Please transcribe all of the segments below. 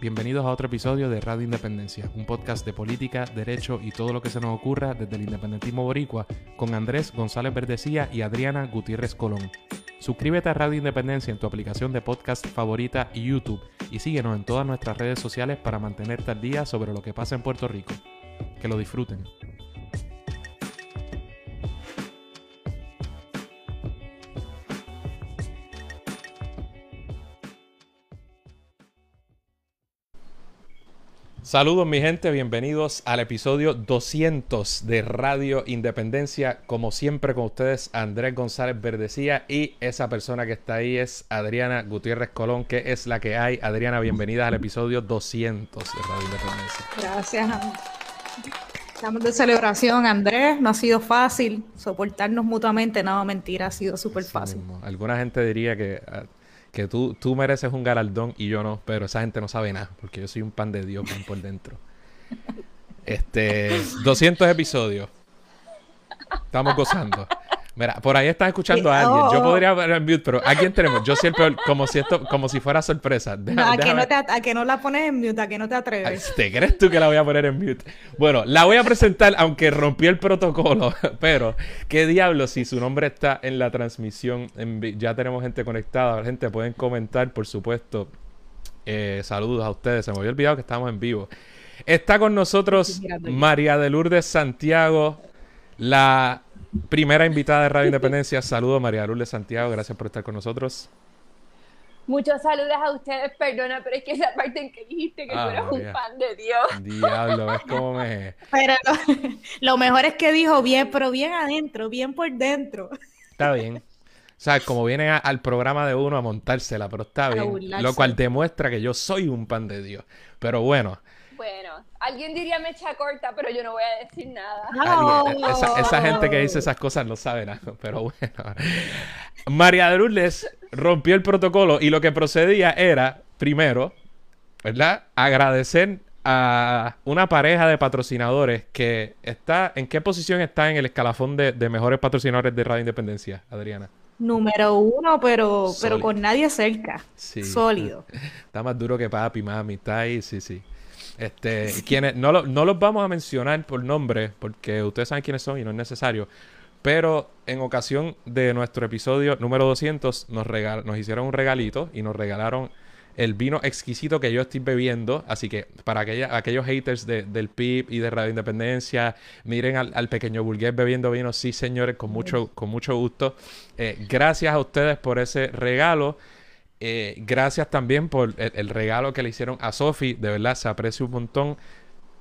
bienvenidos a otro episodio de Radio Independencia, un podcast de política, derecho y todo lo que se nos ocurra desde el independentismo boricua con Andrés González Verdecía y Adriana Gutiérrez Colón. Suscríbete a Radio Independencia en tu aplicación de podcast favorita y YouTube y síguenos en todas nuestras redes sociales para mantenerte al día sobre lo que pasa en Puerto Rico. Que lo disfruten. Saludos mi gente, bienvenidos al episodio 200 de Radio Independencia. Como siempre con ustedes, Andrés González Verdecía y esa persona que está ahí es Adriana Gutiérrez Colón, que es la que hay. Adriana, bienvenida al episodio 200 de Radio Independencia. Gracias. Estamos de celebración, Andrés. No ha sido fácil soportarnos mutuamente. No, mentira, ha sido súper fácil. Alguna gente diría que ah, que tú, tú mereces un galardón y yo no, pero esa gente no sabe nada, porque yo soy un pan de Dios bien por dentro. Este, 200 episodios. Estamos gozando. Mira, por ahí estás escuchando a alguien. Yo podría ver en mute, pero ¿a quién tenemos? Yo siempre, como si esto, como si fuera sorpresa. a, que no te, a, que no la pones en mute, a que no te atreves. ¿Te crees tú que la voy a poner en mute? Bueno, la voy a presentar, aunque rompí el protocolo. Pero, ¿qué diablo si su nombre está en la transmisión? ya tenemos gente conectada. Gente, pueden comentar, por supuesto. Eh, saludos a ustedes. Se me había olvidado que estamos en vivo. Está con nosotros María de Lourdes Santiago, la Primera invitada de Radio Independencia. Saludos, María Lourdes Santiago. Gracias por estar con nosotros. Muchos saludos a ustedes, perdona, pero es que esa parte en que dijiste que tú eres un fan de Dios. Diablo, ¿ves cómo me...? Pero lo, mejor es que dijo bien, pero bien adentro, bien por dentro. Está bien. O sea, como viene al programa de uno a montársela, pero está bien. Lo cual demuestra que yo soy un pan de Dios. Pero bueno, bueno, alguien diría mecha corta, pero yo no voy a decir nada. esa, gente que dice esas cosas no sabe nada, pero bueno. María de Lourdes rompió el protocolo y lo que procedía era, primero, ¿verdad? Agradecer a una pareja de patrocinadores que está, ¿en qué posición está en el escalafón de, mejores patrocinadores de Radio Independencia, Adriana? Número uno, pero, pero con nadie cerca. Sí. Sólido. Está más duro que papi, mami. Está ahí, sí, sí. Este, quienes, no, no los vamos a mencionar por nombre, porque ustedes saben quiénes son y no es necesario. Pero en ocasión de nuestro episodio número 200, nos, nos hicieron un regalito y nos regalaron el vino exquisito que yo estoy bebiendo. Así que para aquellos haters del PIB y de Radio Independencia, miren al, pequeño burgués bebiendo vino. Sí, señores, con mucho, con mucho gusto. Eh, gracias a ustedes por ese regalo. Eh, gracias también por el, regalo que le hicieron a Sofi. De verdad, se aprecia un montón.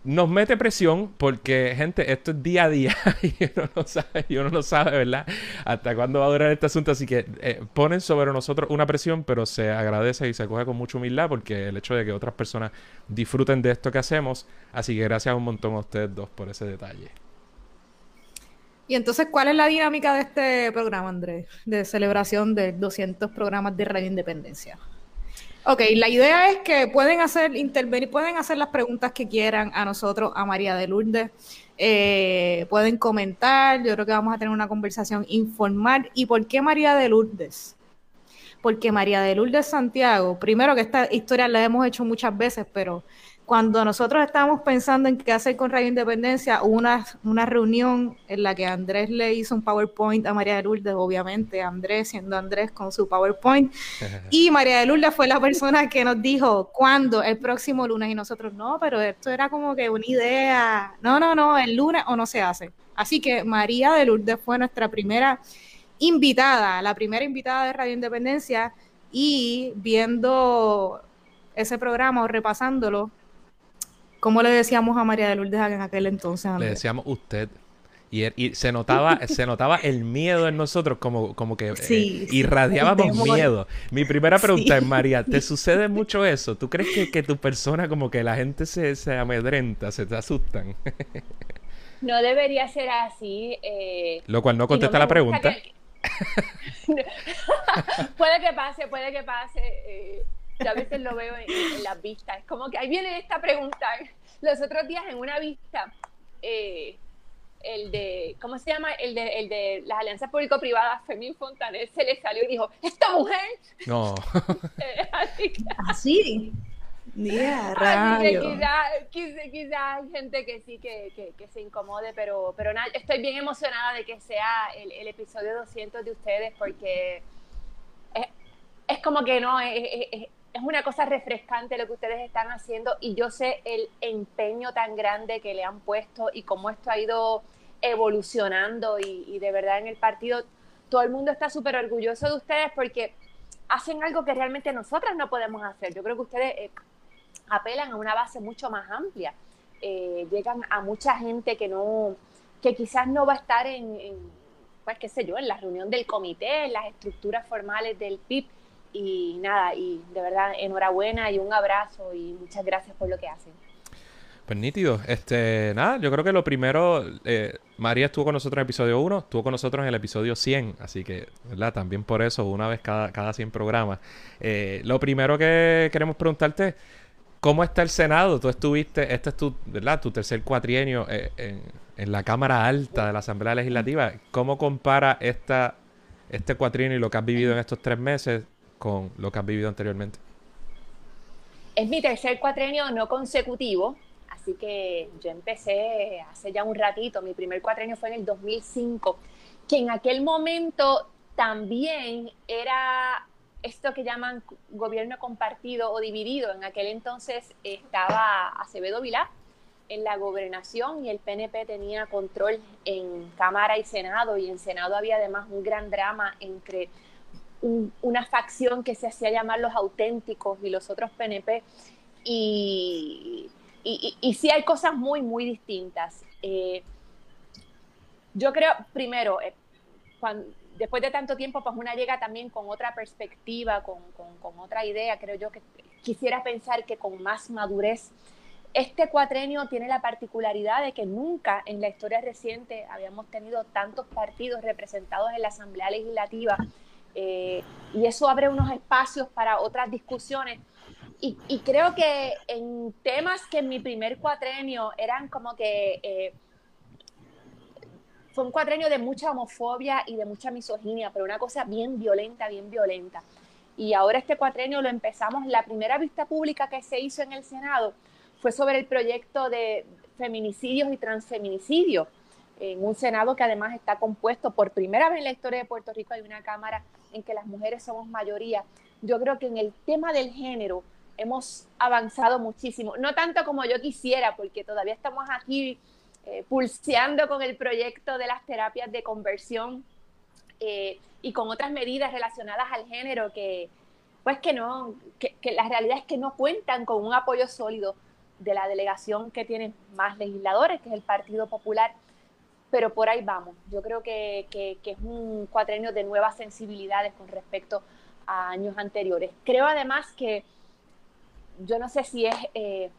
Nos mete presión porque, gente, esto es día a día y uno no sabe, y uno no sabe, ¿verdad? Hasta cuándo va a durar este asunto. Así que eh, ponen sobre nosotros una presión, pero se agradece y se coge con mucha humildad porque el hecho de que otras personas disfruten de esto que hacemos. Así que gracias un montón a ustedes dos por ese detalle. Y entonces, ¿cuál es la dinámica de este programa, Andrés? De celebración de 200 programas de Radio Independencia. Ok, la idea es que pueden hacer, intervenir, pueden hacer las preguntas que quieran a nosotros, a María de Lourdes. Eh, pueden comentar, yo creo que vamos a tener una conversación informal. ¿Y por qué María de Lourdes? Porque María de Lourdes Santiago, primero que esta historia la hemos hecho muchas veces, pero cuando nosotros estábamos pensando en qué hacer con Radio Independencia, hubo una, una reunión en la que Andrés le hizo un PowerPoint a María de Lourdes, obviamente Andrés siendo Andrés con su PowerPoint, y María de Lourdes fue la persona que nos dijo, ¿cuándo? El próximo lunes, y nosotros, no, pero esto era como que una idea, no, no, no, el lunes o no se hace. Así que María de Lourdes fue nuestra primera invitada, la primera invitada de Radio Independencia, y viendo ese programa o repasándolo, ¿Cómo le decíamos a María de Lourdes en aquel entonces? Le decíamos usted. Y, er, se notaba se notaba el miedo en nosotros como, como que eh, irradiábamos miedo. Mi primera pregunta es, María, ¿te sucede mucho eso? ¿Tú crees que, que tu persona como que la gente se, se amedrenta, se te asustan? no debería ser así. Eh, Lo cual no contesta la pregunta. puede que pase, puede que pase. Eh, yo a veces lo veo en, las vistas. Es como que ahí viene esta pregunta. Los otros días en una vista, eh, el de, ¿cómo se llama? El de, el de las alianzas público-privadas, Fermín Fontaner, se le salió y dijo, ¡esta mujer! No. Así. Yeah, quizá, hay gente que sí que, se incomode, pero, pero nada, estoy bien emocionada de que sea el, episodio 200 de ustedes porque es, como que no, es, es una cosa refrescante lo que ustedes están haciendo y yo sé el empeño tan grande que le han puesto y cómo esto ha ido evolucionando y, de verdad en el partido todo el mundo está súper orgulloso de ustedes porque hacen algo que realmente nosotras no podemos hacer. Yo creo que ustedes eh, apelan a una base mucho más amplia, eh, llegan a mucha gente que no, que quizás no va a estar en, en, pues qué sé yo, en la reunión del comité, en las estructuras formales del PIB y nada, y de verdad enhorabuena y un abrazo y muchas gracias por lo que hacen. Pues nítido. Este, nada, yo creo que lo primero, eh, María estuvo con nosotros en el episodio 1, estuvo con nosotros en el episodio 100, así que, ¿verdad? También por eso, una vez cada, cada 100 programas. Eh, lo primero que queremos preguntarte, ¿cómo está el Senado? Tú estuviste, este es tu, ¿verdad? Tu tercer cuatrienio eh, en, en, la Cámara Alta de la Asamblea Legislativa. ¿Cómo compara esta, este cuatrienio y lo que has vivido en estos tres meses con lo que has vivido anteriormente? Es mi tercer cuatrienio no consecutivo Así que yo empecé hace ya un ratito, mi primer cuatrenio fue en el 2005, que en aquel momento también era esto que llaman gobierno compartido o dividido. En aquel entonces estaba Acevedo Vilá en la gobernación y el PNP tenía control en Cámara y Senado y en Senado había además un gran drama entre una facción que se hacía llamar los auténticos y los otros PNP y y, sí hay cosas muy, muy distintas. Eh, yo creo, primero, eh, después de tanto tiempo, pues una llega también con otra perspectiva, con, otra idea, creo yo que quisiera pensar que con más madurez. Este cuatrenio tiene la particularidad de que nunca en la historia reciente habíamos tenido tantos partidos representados en la Asamblea Legislativa eh, y eso abre unos espacios para otras discusiones y, creo que en temas que en mi primer cuatrenio eran como que eh, fue un cuatrenio de mucha homofobia y de mucha misoginia, pero una cosa bien violenta, bien violenta. Y ahora este cuatrenio lo empezamos, la primera vista pública que se hizo en el Senado fue sobre el proyecto de feminicidios y transfeminicidios, en un Senado que además está compuesto por primera vez en la historia de Puerto Rico, hay una Cámara en que las mujeres somos mayoría. Yo creo que en el tema del género, hemos avanzado muchísimo. No tanto como yo quisiera, porque todavía estamos aquí eh, pulseando con el proyecto de las terapias de conversión eh, y con otras medidas relacionadas al género que, pues que no, que, la realidad es que no cuentan con un apoyo sólido de la delegación que tiene más legisladores, que es el Partido Popular, pero por ahí vamos. Yo creo que, que, es un cuatrenio de nuevas sensibilidades con respecto a años anteriores. Creo además que yo no sé si es eh,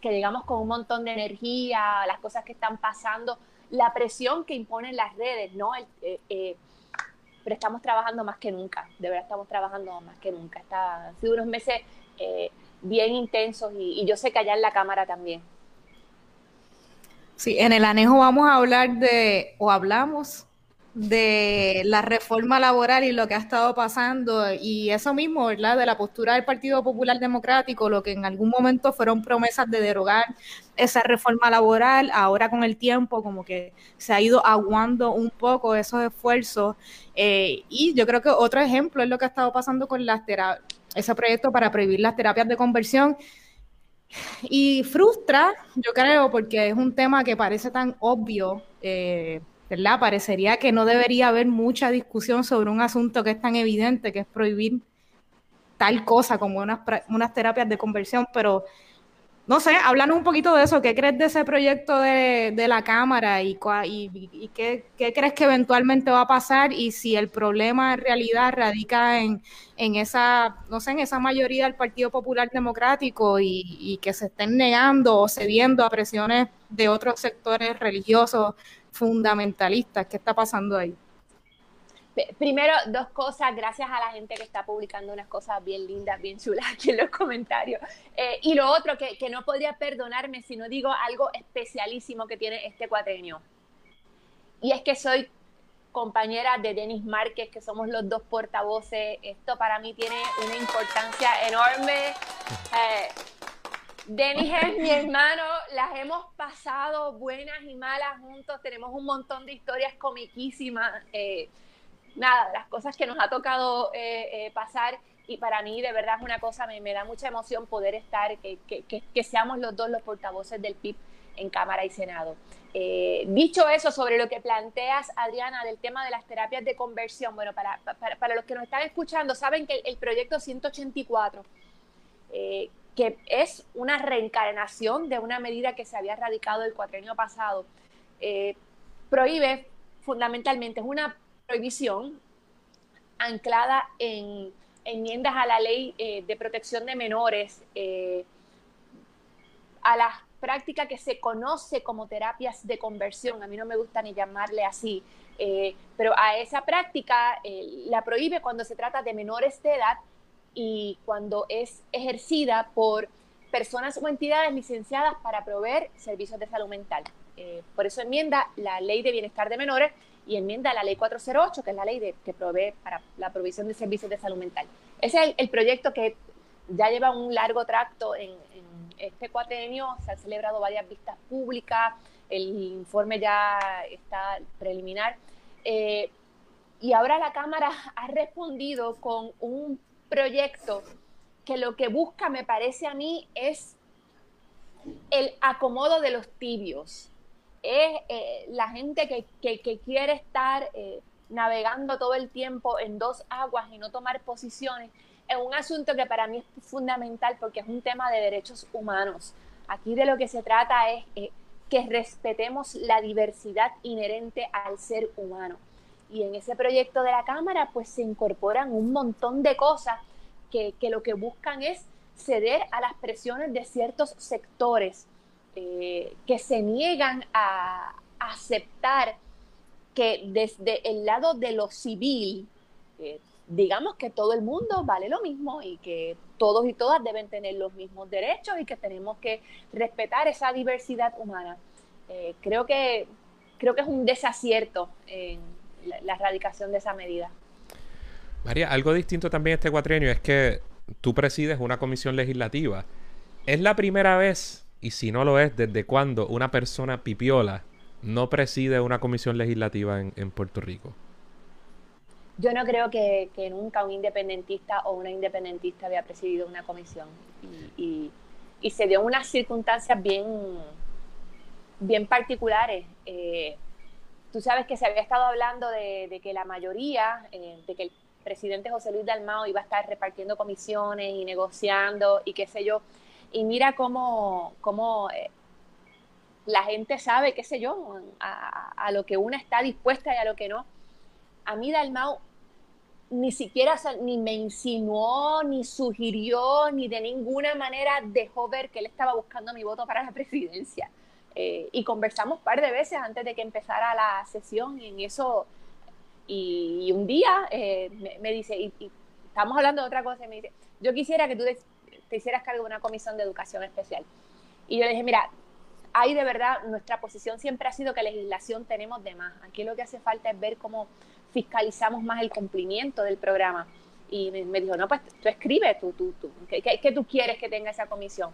que llegamos con un montón de energía, las cosas que están pasando, la presión que imponen las redes, ¿no? Eh, eh, pero estamos trabajando más que nunca, de verdad estamos trabajando más que nunca. Está, han sido unos meses bien intensos y, y yo sé que allá en la Cámara también. Sí, en el anejo vamos a hablar de, o hablamos de la reforma laboral y lo que ha estado pasando y eso mismo, ¿verdad? De la postura del Partido Popular Democrático, lo que en algún momento fueron promesas de derogar esa reforma laboral, ahora con el tiempo como que se ha ido aguando un poco esos esfuerzos eh, y yo creo que otro ejemplo es lo que ha estado pasando con las ese proyecto para prohibir las terapias de conversión y frustra, yo creo, porque es un tema que parece tan obvio. Eh, ¿verdad? Parecería que no debería haber mucha discusión sobre un asunto que es tan evidente, que es prohibir tal cosa como unas, unas terapias de conversión, pero no sé, háblanos un poquito de eso, ¿qué crees de ese proyecto de, la Cámara y, y, qué, crees que eventualmente va a pasar y si el problema en realidad radica en, en esa, no sé, en esa mayoría del Partido Popular Democrático y, y que se estén negando o cediendo a presiones de otros sectores religiosos fundamentalistas. ¿Qué está pasando ahí? Primero, dos cosas, gracias a la gente que está publicando unas cosas bien lindas, bien chulas aquí en los comentarios. Eh, y lo otro, que, que, no podría perdonarme si no digo algo especialísimo que tiene este cuatrenio. Y es que soy compañera de Denis Márquez, que somos los dos portavoces. Esto para mí tiene una importancia enorme. Eh, Denis es mi hermano, las hemos pasado buenas y malas juntos, tenemos un montón de historias comiquísimas. Eh, nada, las cosas que nos ha tocado eh, eh, pasar y para mí de verdad es una cosa, me, me da mucha emoción poder estar, que, que, que, seamos los dos los portavoces del PIB en Cámara y Senado. Eh, dicho eso, sobre lo que planteas, Adriana, del tema de las terapias de conversión, bueno, para, para, para los que nos están escuchando, saben que el, proyecto 184, eh, que es una reencarnación de una medida que se había radicado el cuatrenio pasado, prohíbe fundamentalmente, es una prohibición anclada en enmiendas a la ley de protección de menores, a las práctica que se conoce como terapias de conversión, a mí no me gusta ni llamarle así, eh, pero a esa práctica eh, la prohíbe cuando se trata de menores de edad y cuando es ejercida por personas o entidades licenciadas para proveer servicios de salud mental. Eh, por eso enmienda la ley de bienestar de menores y enmienda la ley 408, que es la ley de, que provee para la provisión de servicios de salud mental. Ese es el, proyecto que ya lleva un largo tracto en, este cuatrenio se han celebrado varias vistas públicas, el informe ya está preliminar. Eh, y ahora la Cámara ha respondido con un proyecto que lo que busca, me parece a mí, es el acomodo de los tibios. Es eh, la gente que, quiere estar eh, navegando todo el tiempo en dos aguas y no tomar posiciones es un asunto que para mí es fundamental porque es un tema de derechos humanos. Aquí de lo que se trata es eh, que respetemos la diversidad inherente al ser humano. Y en ese proyecto de la Cámara pues se incorporan un montón de cosas que, lo que buscan es ceder a las presiones de ciertos sectores eh, que se niegan a aceptar que desde el lado de lo civil, eh, digamos que todo el mundo vale lo mismo y que todos y todas deben tener los mismos derechos y que tenemos que respetar esa diversidad humana. Eh, creo, que, creo que es un desacierto en la, erradicación de esa medida. María, algo distinto también este cuatrienio es que tú presides una comisión legislativa. ¿Es la primera vez, y si no lo es, desde cuándo una persona pipiola no preside una comisión legislativa en Puerto Rico? yo no creo que, nunca un independentista o una independentista había presidido una comisión y, se dio unas circunstancias bien, bien particulares. Eh, tú sabes que se había estado hablando de, que la mayoría, eh, de que el presidente José Luis Dalmao iba a estar repartiendo comisiones y negociando y qué sé yo. Y mira cómo, cómo eh, la gente sabe, qué sé yo, a, a, lo que una está dispuesta y a lo que no. A mí Dalmau ni siquiera ni me insinuó, ni sugirió, ni de ninguna manera dejó ver que él estaba buscando mi voto para la presidencia. Eh, y conversamos un par de veces antes de que empezara la sesión y en eso, y, un día eh, me, dice, y, estamos hablando de otra cosa, y me dice, yo quisiera que tú te hicieras cargo de una comisión de educación especial. Y yo le dije, mira, ahí de verdad nuestra posición siempre ha sido que legislación tenemos de más. Aquí lo que hace falta es ver cómo fiscalizamos más el cumplimiento del programa. Y me, dijo, no, pues tú escribe, tú, tú, tú, ¿qué, tú quieres que tenga esa comisión?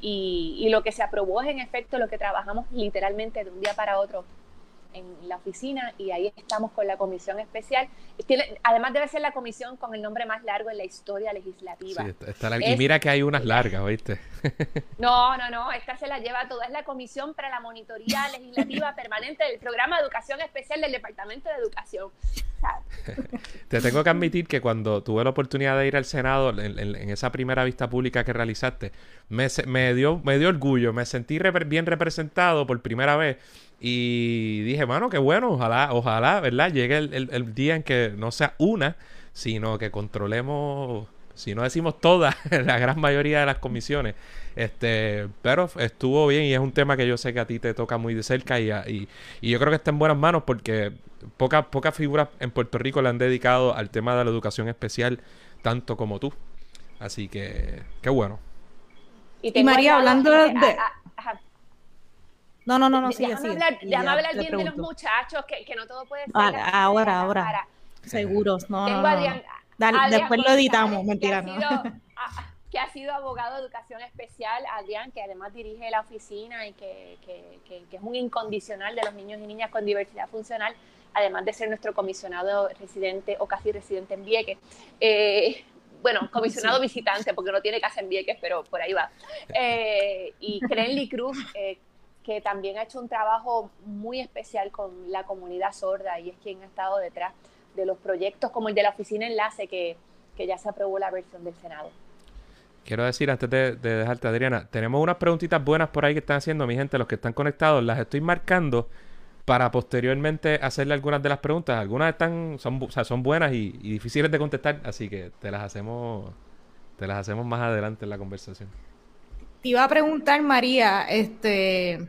Y, y, lo que se aprobó es en efecto lo que trabajamos literalmente de un día para otro en la oficina y ahí estamos con la comisión especial. además debe ser la comisión con el nombre más largo en la historia legislativa. y mira que hay unas largas, ¿oíste? no, no, no, esta se la lleva toda, es la comisión para la monitoría legislativa permanente del programa de educación especial del Departamento de Educación. Te tengo que admitir que cuando tuve la oportunidad de ir al Senado, en, esa primera vista pública que realizaste, me, me, dio, me dio orgullo, me sentí bien representado por primera vez y dije, mano, qué bueno, ojalá, ojalá, ¿verdad? Llegue el, día en que no sea una, sino que controlemos, si no decimos todas, la gran mayoría de las comisiones. Este, pero estuvo bien y es un tema que yo sé que a ti te toca muy de cerca y, y, yo creo que está en buenas manos porque pocas pocas figuras en Puerto Rico le han dedicado al tema de la educación especial tanto como tú. Así que, qué bueno. Y, María, hablando de... No, no, no, no, sí, déjame hablar, déjame hablar bien de los muchachos, que, que, no todo puede ser. ahora, ahora. Seguros, no. Tengo Adrián, después lo editamos, mentira, no. que ha sido abogado de educación especial, Adrián, que además dirige la oficina y que, es un incondicional de los niños y niñas con diversidad funcional, además de ser nuestro comisionado residente o casi residente en Vieques. Eh, bueno, comisionado visitante, porque no tiene casa en Vieques, pero por ahí va. Eh, y Crenly Cruz, eh, que también ha hecho un trabajo muy especial con la comunidad sorda y es quien ha estado detrás de los proyectos como el de la oficina enlace que, que ya se aprobó la versión del Senado. Quiero decir, antes de, dejarte, Adriana, tenemos unas preguntitas buenas por ahí que están haciendo mi gente, los que están conectados. Las estoy marcando para posteriormente hacerle algunas de las preguntas. Algunas están, son, o sea, son buenas y, y, difíciles de contestar, así que te las hacemos, te las hacemos más adelante en la conversación. Te iba a preguntar, María, este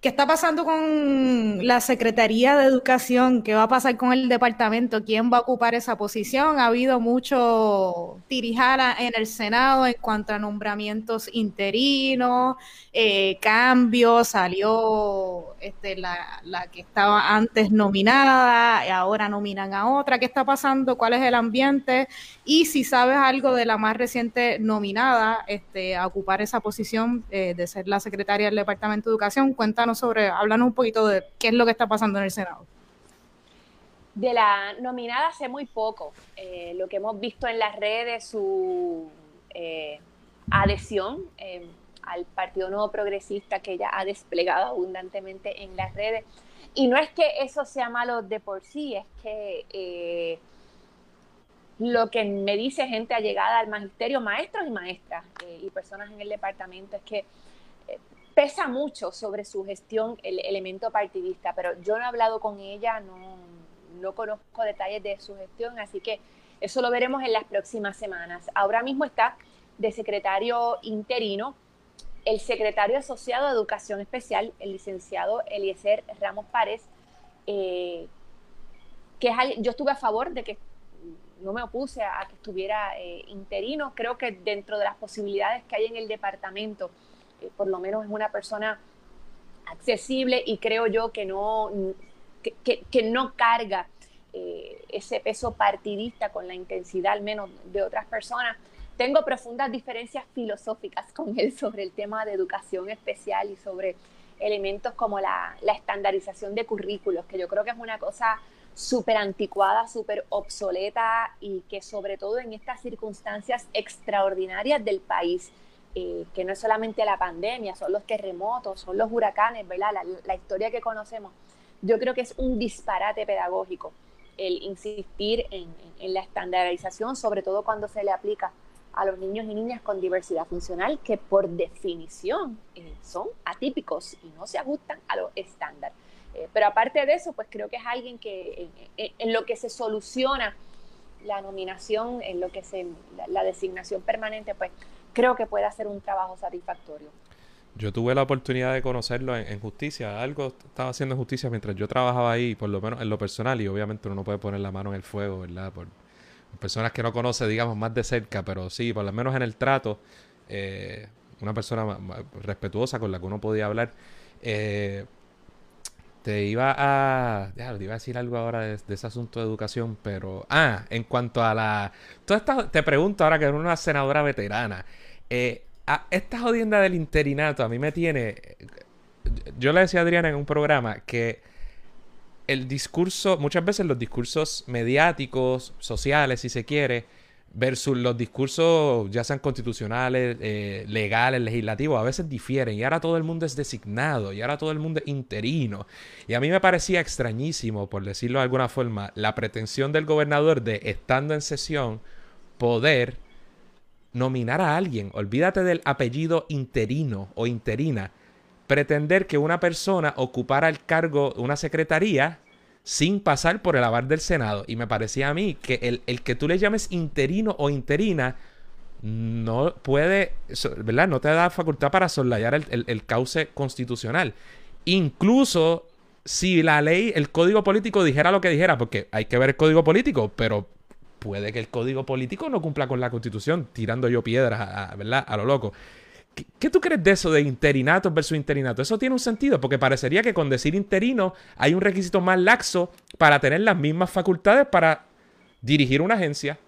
¿Qué está pasando con la Secretaría de Educación? ¿Qué va a pasar con el departamento? ¿Quién va a ocupar esa posición? Ha habido mucho tirijala en el Senado en cuanto a nombramientos interinos, eh, cambios, salió este, la, que estaba antes nominada, y ahora nominan a otra. ¿Qué está pasando? ¿Cuál es el ambiente? Y si sabes algo de la más reciente nominada este, a ocupar esa posición eh, de ser la secretaria del Departamento de Educación, cuéntanos sobre, háblanos un poquito de qué es lo que está pasando en el Senado. De la nominada sé muy poco. Eh, lo que hemos visto en las redes, su eh, adhesión al Partido Nuevo Progresista que ella ha desplegado abundantemente en las redes. Y no es que eso sea malo de por sí, es que lo que me dice gente allegada al magisterio, maestros y maestras eh, y personas en el departamento, es que eh, pesa mucho sobre su gestión el elemento partidista, pero yo no he hablado con ella, no, no conozco detalles de su gestión, así que eso lo veremos en las próximas semanas. Ahora mismo está de secretario interino el secretario asociado de Educación Especial, el licenciado Eliezer Ramos Párez, eh, que es, yo estuve a favor de que no me opuse a, que estuviera eh, interino. Creo que dentro de las posibilidades que hay en el departamento, por lo menos es una persona accesible y creo yo que no, que, no carga eh, ese peso partidista con la intensidad al menos de otras personas. Tengo profundas diferencias filosóficas con él sobre el tema de educación especial y sobre elementos como la, la estandarización de currículos, que yo creo que es una cosa súper anticuada, súper obsoleta y que sobre todo en estas circunstancias extraordinarias del país, eh, que no es solamente la pandemia, son los terremotos, son los huracanes, ¿verdad? La, historia que conocemos. Yo creo que es un disparate pedagógico el insistir en, la estandarización, sobre todo cuando se le aplica a los niños y niñas con diversidad funcional, que por definición eh, son atípicos y no se ajustan a los estándares. Eh, pero aparte de eso, pues creo que es alguien que en, lo que se soluciona la nominación, en lo que se la, designación permanente, pues creo que puede hacer un trabajo satisfactorio. Yo tuve la oportunidad de conocerlo en, justicia. Algo estaba haciendo en justicia mientras yo trabajaba ahí, por lo menos en lo personal, y obviamente uno no puede poner la mano en el fuego, ¿verdad? Por personas que no conoce, digamos, más de cerca, pero sí, por lo menos en el trato, eh, una persona respetuosa con la que uno podía hablar. Eh, te iba a. Ya, te iba a decir algo ahora de, ese asunto de educación, pero. Ah, en cuanto a la. te pregunto ahora que eres una senadora veterana. Eh, esta jodienda del interinato a mí me tiene. Yo le decía a Adriana en un programa que el discurso, muchas veces los discursos mediáticos, sociales, si se quiere, versus los discursos, ya sean constitucionales, eh, legales, legislativos, a veces difieren. Y ahora todo el mundo es designado, y ahora todo el mundo es interino. Y a mí me parecía extrañísimo, por decirlo de alguna forma, la pretensión del gobernador de, estando en sesión, poder nominar a alguien. Olvídate del apellido interino o interina. Pretender que una persona ocupara el cargo, una secretaría, sin pasar por el aval del Senado. Y me parecía a mí que el, el que tú le llames interino o interina no puede, ¿verdad? No te da facultad para soslayar el, el, cauce constitucional. Incluso si la ley, el código político dijera lo que dijera, porque hay que ver el código político, pero puede que el código político no cumpla con la constitución, tirando yo piedras, ¿verdad? A lo loco. ¿Qué, tú crees de eso de interinato versus interinato? Eso tiene un sentido, porque parecería que con decir interino hay un requisito más laxo para tener las mismas facultades para dirigir una agencia.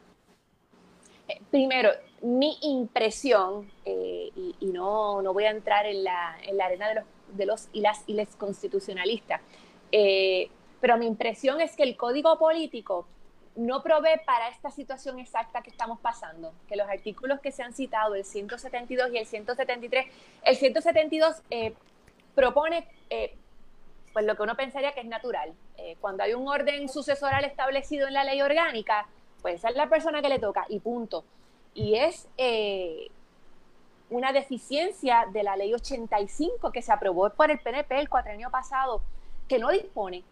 Eh, primero, mi impresión, y, no, no, voy a entrar en la, en la arena de los, de los y las y les constitucionalistas, pero mi impresión es que el código político no provee para esta situación exacta que estamos pasando, que los artículos que se han citado, el 172 y el 173, el 172 eh, propone eh, pues lo que uno pensaría que es natural. Eh, cuando hay un orden sucesoral establecido en la ley orgánica, pues esa es la persona que le toca y punto. Y es una deficiencia de la ley 85 que se aprobó por el PNP el cuatrenio pasado, que no dispone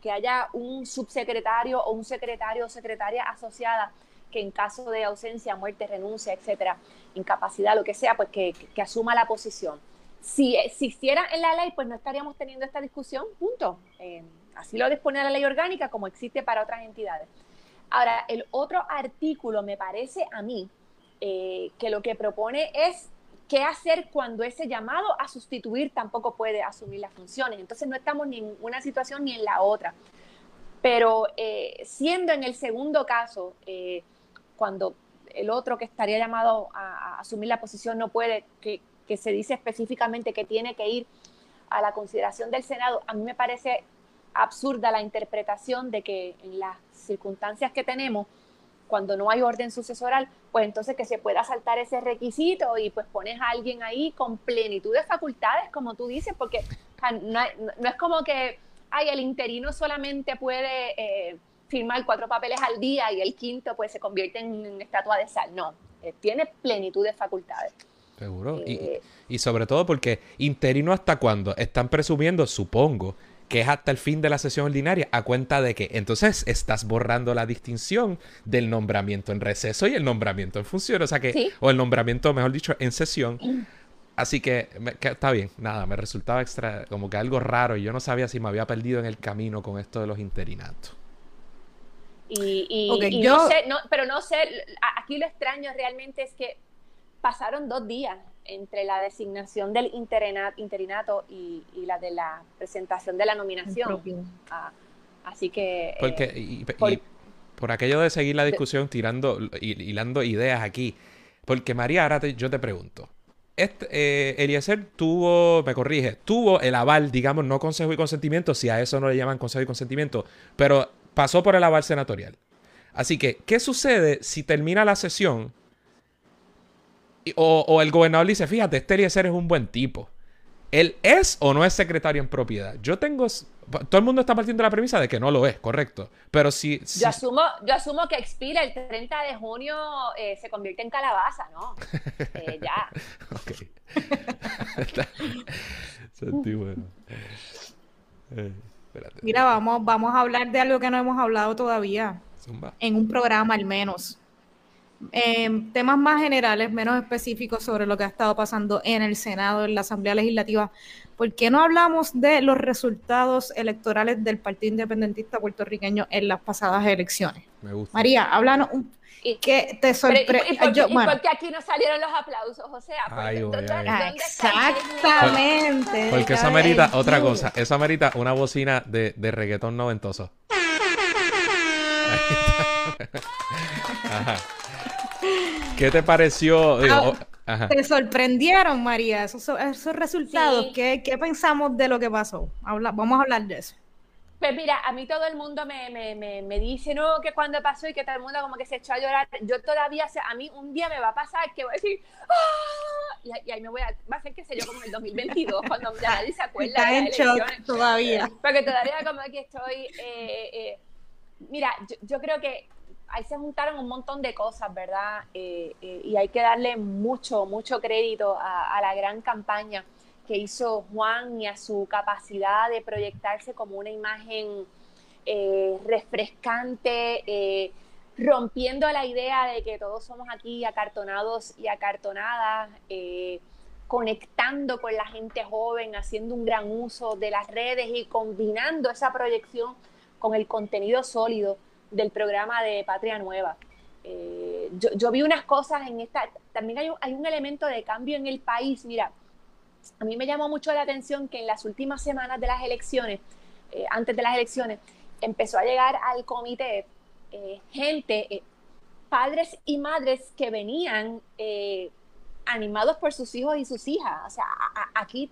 que haya un subsecretario o un secretario o secretaria asociada que en caso de ausencia, muerte, renuncia, etcétera, incapacidad, lo que sea, pues que, asuma la posición. Si existiera en la ley, pues no estaríamos teniendo esta discusión, punto. Eh, así lo dispone la ley orgánica como existe para otras entidades. Ahora, el otro artículo me parece a mí eh, que lo que propone es qué hacer cuando ese llamado a sustituir tampoco puede asumir las funciones. Entonces no estamos ni en una situación ni en la otra. Pero eh, siendo en el segundo caso, eh, cuando el otro que estaría llamado a, asumir la posición no puede, que, que, se dice específicamente que tiene que ir a la consideración del Senado, a mí me parece absurda la interpretación de que en las circunstancias que tenemos, cuando no hay orden sucesoral, pues entonces que se pueda saltar ese requisito y pues pones a alguien ahí con plenitud de facultades, como tú dices, porque no, es como que, ay, el interino solamente puede eh, firmar cuatro papeles al día y el quinto pues se convierte en, estatua de sal. No, eh, tiene plenitud de facultades. Seguro. y, eh, y sobre todo porque interino hasta cuando están presumiendo, supongo, que es hasta el fin de la sesión ordinaria, a cuenta de que entonces estás borrando la distinción del nombramiento en receso y el nombramiento en función, o sea que, o el nombramiento, mejor dicho, en sesión. Así que, está bien, nada, me resultaba extra, como que algo raro y yo no sabía si me había perdido en el camino con esto de los interinatos. Y, yo... no sé, pero no sé, aquí lo extraño realmente es que pasaron dos días entre la designación del interinato y, la de la presentación de la nominación. Ah, así que... Porque, eh, por, aquello de seguir la discusión, tirando, hilando ideas aquí, porque María, ahora yo te pregunto. Este, eh, Eliezer tuvo, me corrige, tuvo el aval, digamos, no consejo y consentimiento, si a eso no le llaman consejo y consentimiento, pero pasó por el aval senatorial. Así que, ¿qué sucede si termina la sesión o, el gobernador dice, fíjate, este Eliezer es un buen tipo. ¿Él es o no es secretario en propiedad? Yo tengo... Todo el mundo está partiendo de la premisa de que no lo es, correcto. Pero si... Yo, asumo, yo asumo que expira el 30 de junio, eh, se convierte en calabaza, ¿no? Eh, ya. ok. Sentí bueno. Eh, Mira, vamos, vamos a hablar de algo que no hemos hablado todavía. En un programa al menos. Em, temas más generales, menos específicos sobre lo que ha estado pasando en el Senado, en la Asamblea Legislativa. ¿Por qué no hablamos de los resultados electorales del Partido Independentista puertorriqueño en las pasadas elecciones? Me gusta. María, háblanos un ¿Qué te sorprende? ¿Y, por, qué aquí no salieron los aplausos? O sea, exactamente. Porque esa merita otra cosa. Esa merita una bocina de, de reggaetón noventoso. Ajá. ¿Qué te pareció? Ah, ¿Te sorprendieron, María, esos, esos resultados? ¿Qué, pensamos de lo que pasó? vamos a hablar de eso. Pues mira, a mí todo el mundo me, me, me, dice, no, que cuando pasó y que todo el mundo como que se echó a llorar. Yo todavía, a mí un día me va a pasar que voy a decir, ¡Ah! y, ahí me voy a, va a ser que sé yo como en el 2022, cuando ya nadie se acuerda Está en shock todavía. Porque todavía como que estoy, eh, eh, mira, yo, yo creo que ahí se juntaron un montón de cosas, ¿verdad? Eh, eh, y hay que darle mucho, mucho crédito a, la gran campaña que hizo Juan y a su capacidad de proyectarse como una imagen eh, refrescante, rompiendo la idea de que todos somos aquí acartonados y acartonadas, conectando con la gente joven, haciendo un gran uso de las redes y combinando esa proyección con el contenido sólido del programa de Patria Nueva. Eh, yo, vi unas cosas en esta, también hay un, elemento de cambio en el país. Mira, a mí me llamó mucho la atención que en las últimas semanas de las elecciones, eh, antes de las elecciones, empezó a llegar al comité eh, gente padres y madres que venían animados por sus hijos y sus hijas. O sea, aquí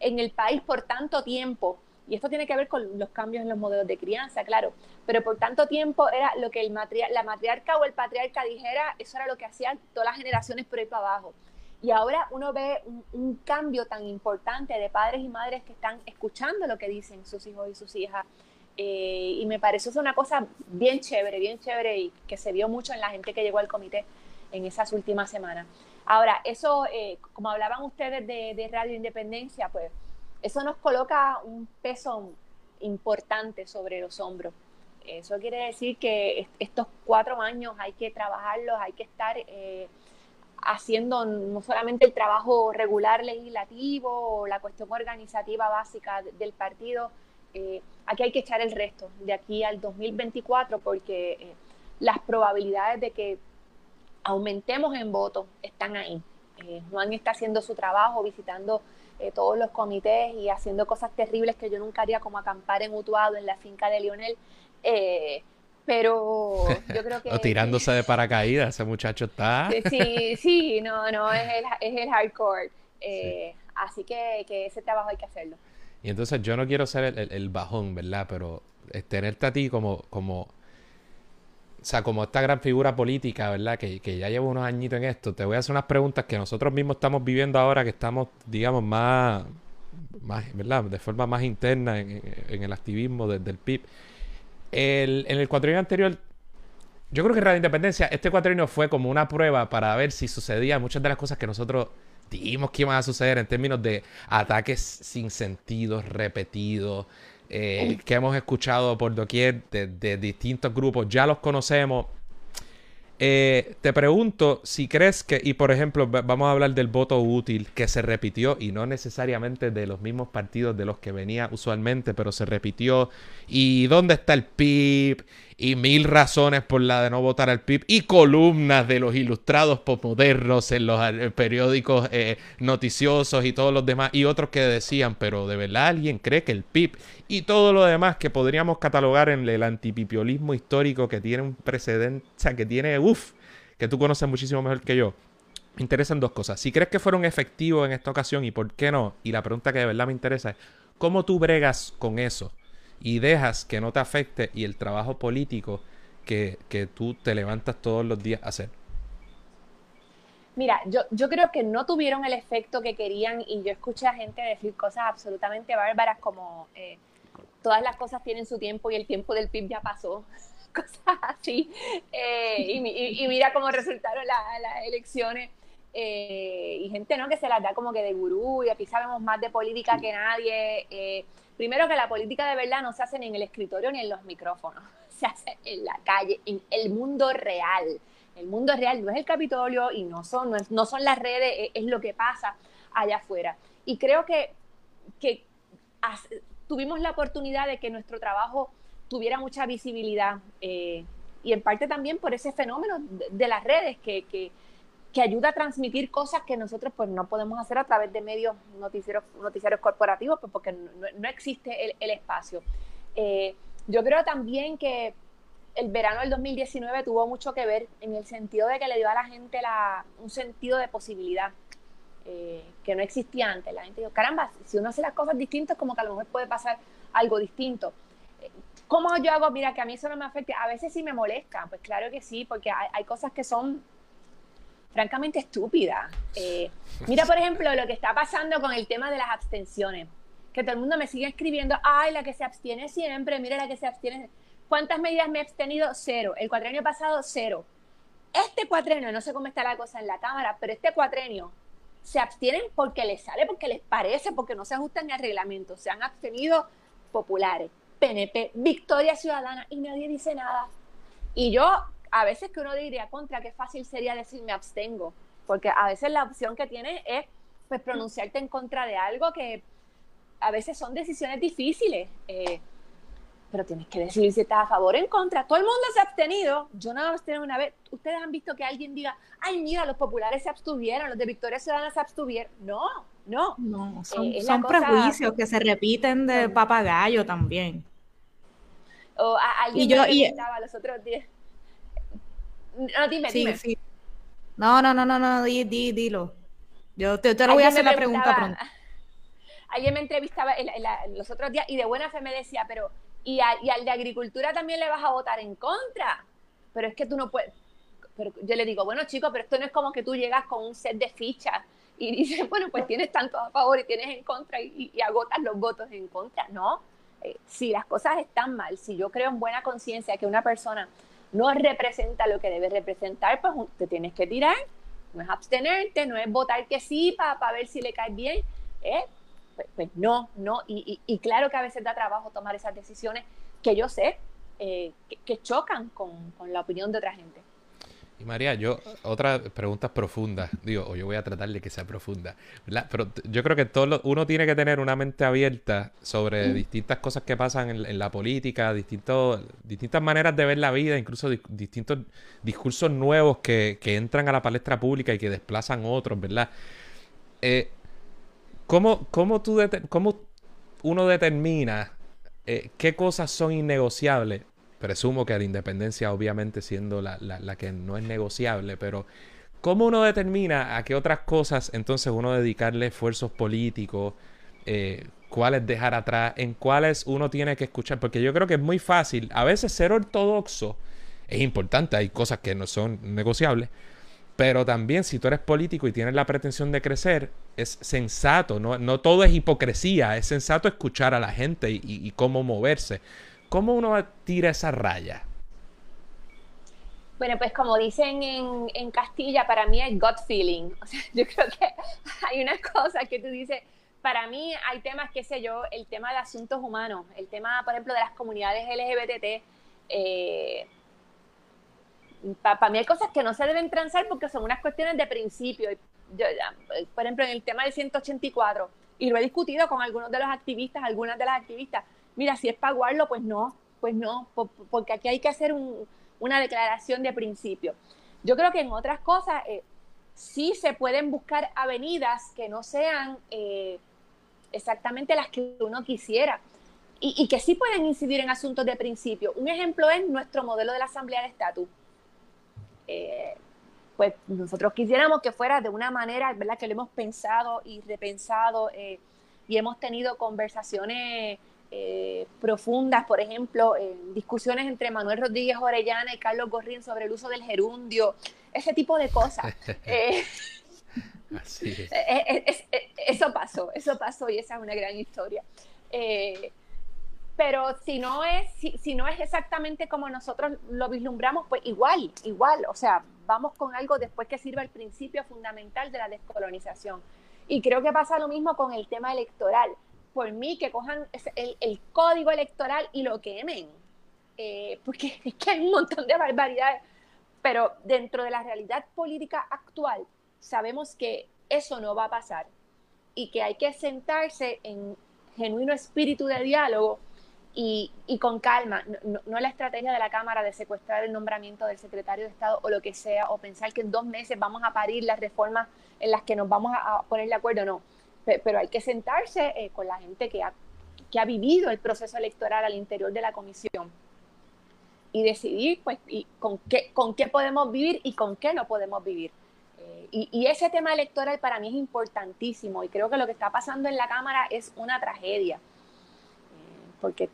en el país por tanto tiempo, y esto tiene que ver con los cambios en los modelos de crianza, claro, pero por tanto tiempo era lo que el la matriarca o el patriarca dijera, eso era lo que hacían todas las generaciones por ahí para abajo. Y ahora uno ve un, cambio tan importante de padres y madres que están escuchando lo que dicen sus hijos y sus hijas. Eh, y me pareció una cosa bien chévere, bien chévere y que se vio mucho en la gente que llegó al comité en esas últimas semanas. Ahora, eso, eh, como hablaban ustedes de, Radio Independencia, pues eso nos coloca un peso importante sobre los hombros. Eso quiere decir que estos cuatro años hay que trabajarlos, hay que estar eh, haciendo no solamente el trabajo regular legislativo o la cuestión organizativa básica del partido, eh, aquí hay que echar el resto de aquí al 2024 porque las probabilidades de que aumentemos en votos están ahí. Eh, Juan está haciendo su trabajo, visitando eh, todos los comités y haciendo cosas terribles que yo nunca haría, como acampar en Utuado, en la finca de Lionel. Eh, pero yo creo que... o tirándose de paracaídas, ese muchacho está... sí, sí, no, no, es el, es el hardcore. Así que, que, ese trabajo hay que hacerlo. Y entonces yo no quiero ser el, el bajón, ¿verdad? Pero tenerte a ti como, como o sea, como esta gran figura política, ¿verdad? Que, ya llevo unos añitos en esto, te voy a hacer unas preguntas que nosotros mismos estamos viviendo ahora, que estamos, digamos, más, más ¿verdad? De forma más interna en, el activismo desde el PIB. en el cuatrienio anterior, yo creo que Radio Independencia, este cuatrienio fue como una prueba para ver si sucedía muchas de las cosas que nosotros dijimos que iban a suceder en términos de ataques sin sentido, repetidos, eh, que hemos escuchado por doquier de, distintos grupos, ya los conocemos. Eh, te pregunto si crees que, y por ejemplo, vamos a hablar del voto útil que se repitió y no necesariamente de los mismos partidos de los que venía usualmente, pero se repitió. ¿Y dónde está el PIB? Y mil razones por la de no votar al PIB y columnas de los ilustrados postmodernos en los eh, periódicos eh, noticiosos y todos los demás y otros que decían, pero de verdad alguien cree que el PIB y todo lo demás que podríamos catalogar en el antipipiolismo histórico que tiene un precedente, o sea, que tiene, uff, que tú conoces muchísimo mejor que yo. Me interesan dos cosas. Si crees que fueron efectivos en esta ocasión y por qué no, y la pregunta que de verdad me interesa es, ¿cómo tú bregas con eso? Y dejas que no te afecte y el trabajo político que, tú te levantas todos los días a hacer? Mira, yo, yo creo que no tuvieron el efecto que querían y yo escuché a gente decir cosas absolutamente bárbaras como eh, todas las cosas tienen su tiempo y el tiempo del PIB ya pasó, cosas así. Eh, y, mira cómo resultaron las elecciones. Eh, y gente ¿no? que se las da como que de gurú y aquí sabemos más de política que nadie. Primero que la política de verdad no se hace ni en el escritorio ni en los micrófonos, se hace en la calle, en el mundo real. El mundo real no es el Capitolio y no son, no, son las redes, es, lo que pasa allá afuera. Y creo que, que tuvimos la oportunidad de que nuestro trabajo tuviera mucha visibilidad eh, y en parte también por ese fenómeno de, las redes que, que ayuda a transmitir cosas que nosotros pues no podemos hacer a través de medios noticieros, noticiarios corporativos pues, porque no, existe el, espacio. Eh, yo creo también que el verano del 2019 tuvo mucho que ver en el sentido de que le dio a la gente la, un sentido de posibilidad eh, que no existía antes. La gente dijo, caramba, si uno hace las cosas distintas, como que a lo mejor puede pasar algo distinto. Eh, ¿Cómo yo hago? Mira, que a mí eso no me afecta. A veces sí me molesta, pues claro que sí, porque hay cosas que son francamente estúpida. Eh, mira, por ejemplo, lo que está pasando con el tema de las abstenciones. Que todo el mundo me sigue escribiendo, ay, la que se abstiene siempre, mira la que se abstiene. ¿Cuántas medidas me he abstenido? Cero. El cuatrenio pasado, cero. Este cuatrenio, no sé cómo está la cosa en la Cámara, pero este cuatrenio se abstienen porque les sale, porque les parece, porque no se ajustan al reglamento. Se han abstenido populares, PNP, Victoria Ciudadana y nadie dice nada. Y yo a veces que uno diría contra, qué fácil sería decir me abstengo, porque a veces la opción que tienes es pues pronunciarte en contra de algo que a veces son decisiones difíciles, eh, pero tienes que decidir si estás a favor o en contra. Todo el mundo se ha abstenido, yo no me abstengo una vez. Ustedes han visto que alguien diga, ay, mira, los populares se abstuvieron, los de Victoria Ciudadana se abstuvieron. No, no. No, son, eh, prejuicios que se repiten de papagayo también. O alguien y yo, y, los otros días No, dime, sí, dime. Sí. No, no, no, no, no, di, di, dilo. Yo te, te lo voy a hacer la pregunta pronto. Alguien me entrevistaba los otros días y de buena fe me decía, pero y, al de agricultura también le vas a votar en contra. Pero es que tú no puedes. Pero yo le digo, bueno, chicos, pero esto no es como que tú llegas con un set de fichas y dices, bueno, pues tienes tanto a favor y tienes en contra y, agotas los votos en contra. No. Eh, si las cosas están mal, si yo creo en buena conciencia que una persona no representa lo que debe representar, pues te tienes que tirar. No es abstenerte, no es votar que sí para ver si le cae bien. ¿eh? Pues, pues, no, no. Y, claro que a veces da trabajo tomar esas decisiones que yo sé eh, que, chocan con, la opinión de otra gente. Y María, yo, otra pregunta profunda, digo, o yo voy a tratar de que sea profunda, Pero yo creo que todo uno tiene que tener una mente abierta sobre mm. distintas cosas que pasan en, la política, distintos, distintas maneras de ver la vida, incluso distintos discursos nuevos que, que, entran a la palestra pública y que desplazan otros, ¿verdad? Eh, ¿Cómo, cómo, tú cómo uno determina eh, qué cosas son innegociables? Presumo que la independencia obviamente siendo la, la, que no es negociable, pero ¿cómo uno determina a qué otras cosas entonces uno dedicarle esfuerzos políticos? Eh, cuáles dejar atrás, en cuáles uno tiene que escuchar, porque yo creo que es muy fácil, a veces ser ortodoxo es importante, hay cosas que no son negociables, pero también si tú eres político y tienes la pretensión de crecer, es sensato, no, no todo es hipocresía, es sensato escuchar a la gente y, cómo moverse. ¿Cómo uno tira esa raya? Bueno, pues como dicen en, en, Castilla, para mí es gut feeling. O sea, yo creo que hay unas cosas que tú dices, para mí hay temas, qué sé yo, el tema de asuntos humanos, el tema, por ejemplo, de las comunidades LGBT, eh, para mí hay cosas que no se deben transar porque son unas cuestiones de principio. Yo, por ejemplo, en el tema del 184, y lo he discutido con algunos de los activistas, algunas de las activistas, mira, si es paguarlo, pues no, pues no, porque aquí hay que hacer una declaración de principio. Yo creo que en otras cosas eh, sí se pueden buscar avenidas que no sean eh, exactamente las que uno quisiera y, que sí pueden incidir en asuntos de principio. Un ejemplo es nuestro modelo de la Asamblea de Estatus eh, pues nosotros quisiéramos que fuera de una manera, ¿verdad? Que lo hemos pensado y repensado y hemos tenido conversaciones eh, profundas, por ejemplo, discusiones entre Manuel Rodríguez Orellana y Carlos Gorrín sobre el uso del gerundio, ese tipo de cosas. Así es. eso pasó, eso pasó y esa es una gran historia pero si no es si, no es exactamente como nosotros lo vislumbramos, pues igual, igual, o sea, vamos con algo después que sirva el principio fundamental de la descolonización. Y creo que pasa lo mismo con el tema electoral. Por mí, que cojan el, código electoral y lo quemen, eh, porque es que hay un montón de barbaridades, pero dentro de la realidad política actual sabemos que eso no va a pasar y que hay que sentarse en genuino espíritu de diálogo y, con calma, no, la estrategia de la Cámara de secuestrar el nombramiento del secretario de Estado o lo que sea, o pensar que en dos meses vamos a parir las reformas en las que nos vamos a, poner de acuerdo, no. Pero, hay que sentarse eh, con la gente que ha, que ha vivido el proceso electoral al interior de la comisión y decidir pues, y con, qué, con qué podemos vivir y con qué no podemos vivir. Eh, y, y, ese tema electoral para mí es importantísimo y creo que lo que está pasando en la Cámara es una tragedia, eh, porque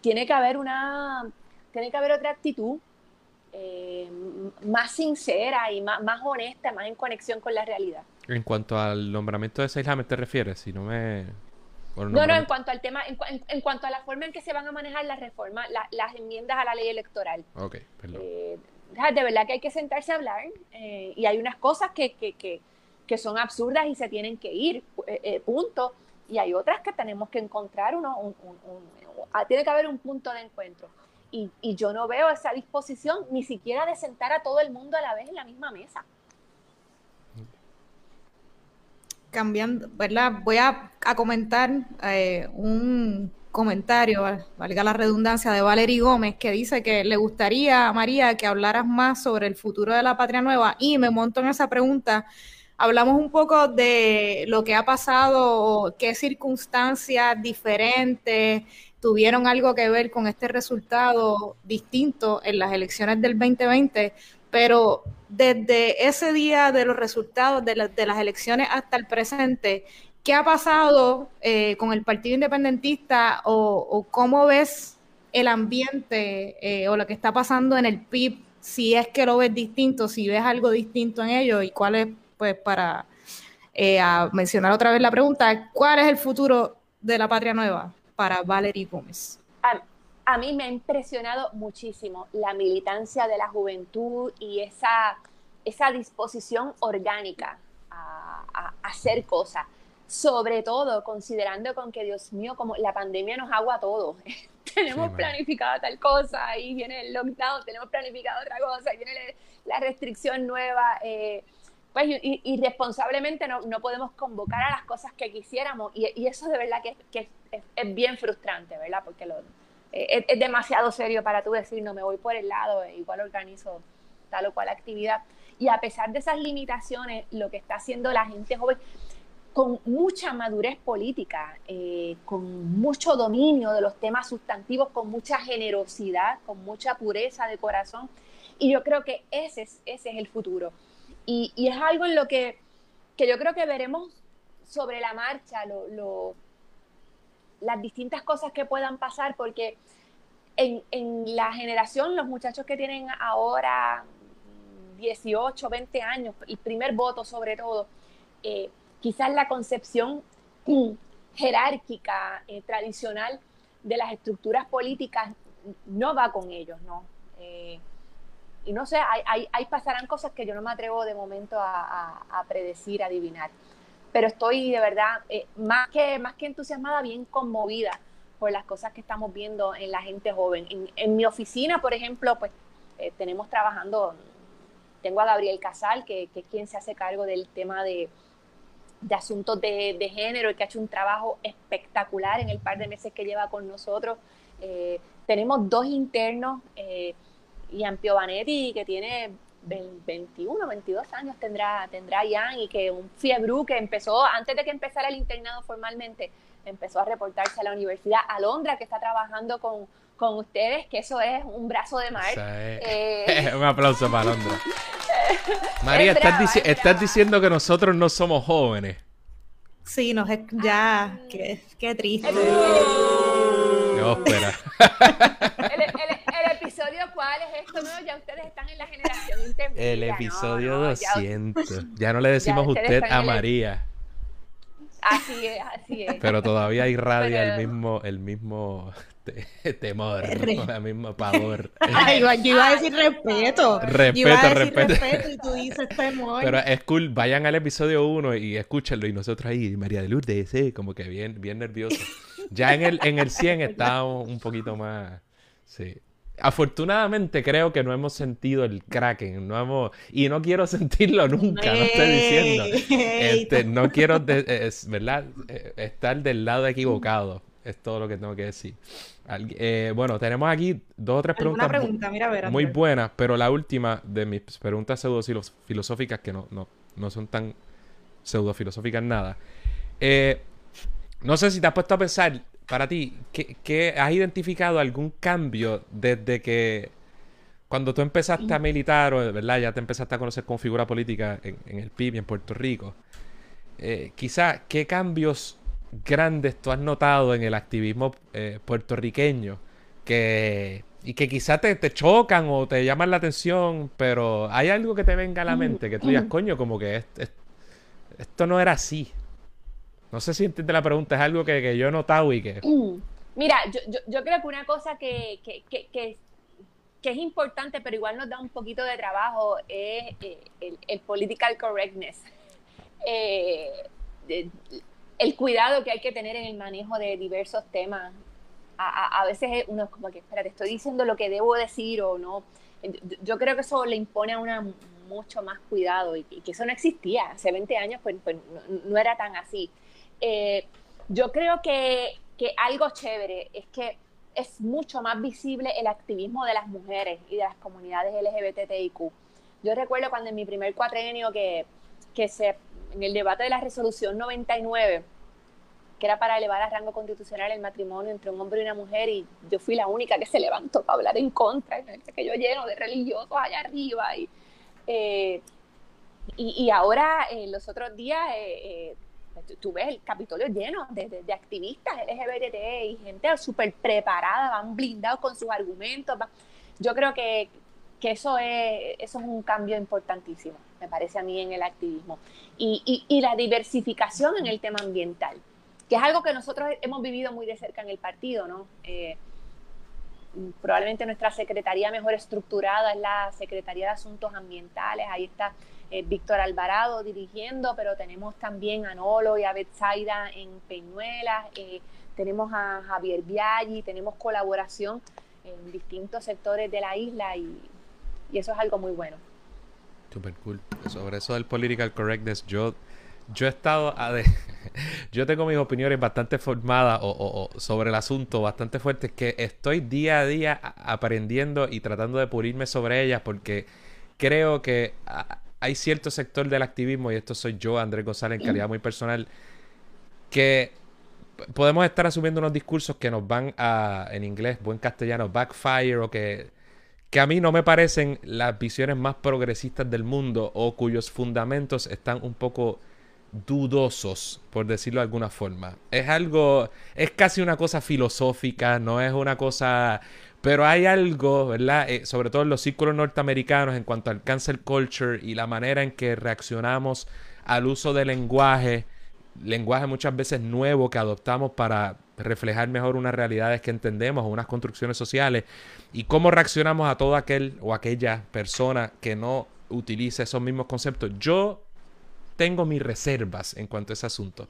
tiene que haber una, tiene que haber otra actitud más sincera y más, más honesta, más en conexión con la realidad. En cuanto al nombramiento de Seilhammer te refieres, si no me... No, no, en cuanto al tema, en, cuanto a la forma en que se van a manejar las reformas, las enmiendas a la ley electoral. Ok, perdón. Eh, de verdad que hay que sentarse a hablar eh, y hay unas cosas que, que, que, que, son absurdas y se tienen que ir, punto y hay otras que tenemos que encontrar uno, un, ah, tiene que haber un punto de encuentro. Y, y, yo no veo esa disposición ni siquiera de sentar a todo el mundo a la vez en la misma mesa. Cambiando, ¿verdad? Voy a, comentar eh, un comentario, valga la redundancia, de Valerie Gómez, que dice que le gustaría, María, que hablaras más sobre el futuro de la patria nueva. Y me monto en esa pregunta hablamos un poco de lo que ha pasado, qué circunstancias diferentes tuvieron algo que ver con este resultado distinto en las elecciones del 2020, pero desde ese día de los resultados de, de las elecciones hasta el presente, ¿qué ha pasado eh, con el Partido Independentista o, cómo ves el ambiente eh, o lo que está pasando en el PIB? Si es que lo ves distinto, si ves algo distinto en ello y cuál es, pues, para eh, mencionar otra vez la pregunta, ¿cuál es el futuro de la Patria Nueva para Valerie Gómez? A mí me ha impresionado muchísimo la militancia de la juventud y esa, esa disposición orgánica a, hacer cosas. Sobre todo considerando con que, Dios mío, como la pandemia nos agua a todos. tenemos planificada tal cosa, ahí viene el lockdown, tenemos planificada otra cosa, ahí viene la restricción nueva. Eh, pues irresponsablemente no, no, podemos convocar a las cosas que quisiéramos y, eso de verdad que, que es, es, bien frustrante, ¿verdad? Porque lo, eh, es, demasiado serio para tú decir, no me voy por el lado, eh, igual organizo tal o cual actividad. Y a pesar de esas limitaciones, lo que está haciendo la gente joven, con mucha madurez política, eh, con mucho dominio de los temas sustantivos, con mucha generosidad, con mucha pureza de corazón. Y yo creo que ese es, ese es el futuro. Y, y es algo en lo que, que, yo creo que veremos sobre la marcha, lo, lo las distintas cosas que puedan pasar, porque en, en, la generación, los muchachos que tienen ahora 18, 20 años, el primer voto sobre todo, eh, quizás la concepción jerárquica, eh, tradicional de las estructuras políticas no va con ellos, ¿no? Eh, y no sé, hay, hay, pasarán cosas que yo no me atrevo de momento a, a predecir, a adivinar pero estoy de verdad eh, más, que, más que entusiasmada, bien conmovida por las cosas que estamos viendo en la gente joven. En, mi oficina, por ejemplo, pues eh, tenemos trabajando, tengo a Gabriel Casal, que, es quien se hace cargo del tema de, de asuntos de, género y que ha hecho un trabajo espectacular en el par de meses que lleva con nosotros. Eh, tenemos dos internos, Ian Piovanetti, que tiene 21, 22 años tendrá, tendrá Ian y que un fiebru que empezó, antes de que empezara el internado formalmente, empezó a reportarse a la Universidad Alondra, que está trabajando con, con ustedes, que eso es un brazo de mar. Eh, un aplauso para Alondra. María, estás, diciendo que nosotros no somos jóvenes. Sí, nos es, ya, qué, qué triste. espera. el, episodio, ¿cuál es esto? No, ya ustedes están en la generación intermedia. El episodio 200. Ya, no le decimos usted a María. Así es, así es. Pero todavía irradia el mismo, el mismo temor, el mismo pavor. Ay, yo iba a decir respeto. Respeto, respeto. y tú dices temor. Pero es cool, vayan al episodio 1 y escúchenlo y nosotros ahí, María de Lourdes, sí, como que bien, bien nervioso. Ya en el, en el 100 estábamos un poquito más, sí. Afortunadamente creo que no hemos sentido el Kraken, no hemos, y no quiero sentirlo nunca, no estoy diciendo. Este, no quiero, ¿verdad? Eh, estar del lado equivocado, es todo lo que tengo que decir. Eh, bueno, tenemos aquí dos o tres preguntas pregunta? Mira, muy buenas, pero la última de mis preguntas pseudo filosóficas, que no, no, no son tan pseudo filosóficas nada. Eh, no sé si te has puesto a pensar para ti, ¿qué, has identificado algún cambio desde que cuando tú empezaste a militar, o ¿verdad? ya te empezaste a conocer con figura política en, el PIB y en Puerto Rico? Eh, quizá, ¿qué cambios grandes tú has notado en el activismo eh, puertorriqueño que, y que quizá te, te, chocan o te llaman la atención, pero hay algo que te venga a la mente que tú digas, coño, como que esto no era así. No sé si entiende la pregunta, es algo que, yo he notado y que... Mira, yo, creo que una cosa que, es importante, pero igual nos da un poquito de trabajo, es eh, el, political correctness. Eh, el cuidado que hay que tener en el manejo de diversos temas. A, veces uno es como que, espera, te estoy diciendo lo que debo decir o no. Yo creo que eso le impone a una mucho más cuidado y, que eso no existía. Hace 20 años pues, pues no, era tan así. Eh, yo creo que, algo chévere es que es mucho más visible el activismo de las mujeres y de las comunidades LGBTIQ. Yo recuerdo cuando en mi primer cuatrenio que, que se, en el debate de la resolución 99, que era para elevar a rango constitucional el matrimonio entre un hombre y una mujer y yo fui la única que se levantó para hablar en contra, que yo lleno de religiosos allá arriba y, eh, y, ahora eh, los otros días eh, tú ves el Capitolio lleno de, activistas LGBT y gente súper preparada, van blindados con sus argumentos. Yo creo que, que eso, es, eso es un cambio importantísimo, me parece a mí, en el activismo. Y, y, la diversificación en el tema ambiental, que es algo que nosotros hemos vivido muy de cerca en el partido, ¿no? Eh, probablemente nuestra secretaría mejor estructurada es la Secretaría de Asuntos Ambientales, ahí está eh, Víctor Alvarado dirigiendo, pero tenemos también a Nolo y a Betsaida en Peñuelas, eh, tenemos a Javier Viaggi, tenemos colaboración en distintos sectores de la isla y, eso es algo muy bueno. Super cool. Sobre eso del political correctness, yo, yo he estado yo tengo mis opiniones bastante formadas o, sobre el asunto, bastante fuertes, que estoy día a día aprendiendo y tratando de pulirme sobre ellas porque creo que hay cierto sector del activismo, y esto soy yo, Andrés González, en calidad muy personal, que podemos estar asumiendo unos discursos que nos van a, en inglés, buen castellano, backfire o que que a mí no me parecen las visiones más progresistas del mundo o cuyos fundamentos están un poco dudosos, por decirlo de alguna forma. Es algo, es casi una cosa filosófica, no es una cosa, pero hay algo, ¿verdad? Eh, sobre todo en los círculos norteamericanos en cuanto al cancel culture y la manera en que reaccionamos al uso del lenguaje, lenguaje muchas veces nuevo que adoptamos para reflejar mejor unas realidades que entendemos o unas construcciones sociales y cómo reaccionamos a todo aquel o aquella persona que no utiliza esos mismos conceptos. Yo tengo mis reservas en cuanto a ese asunto.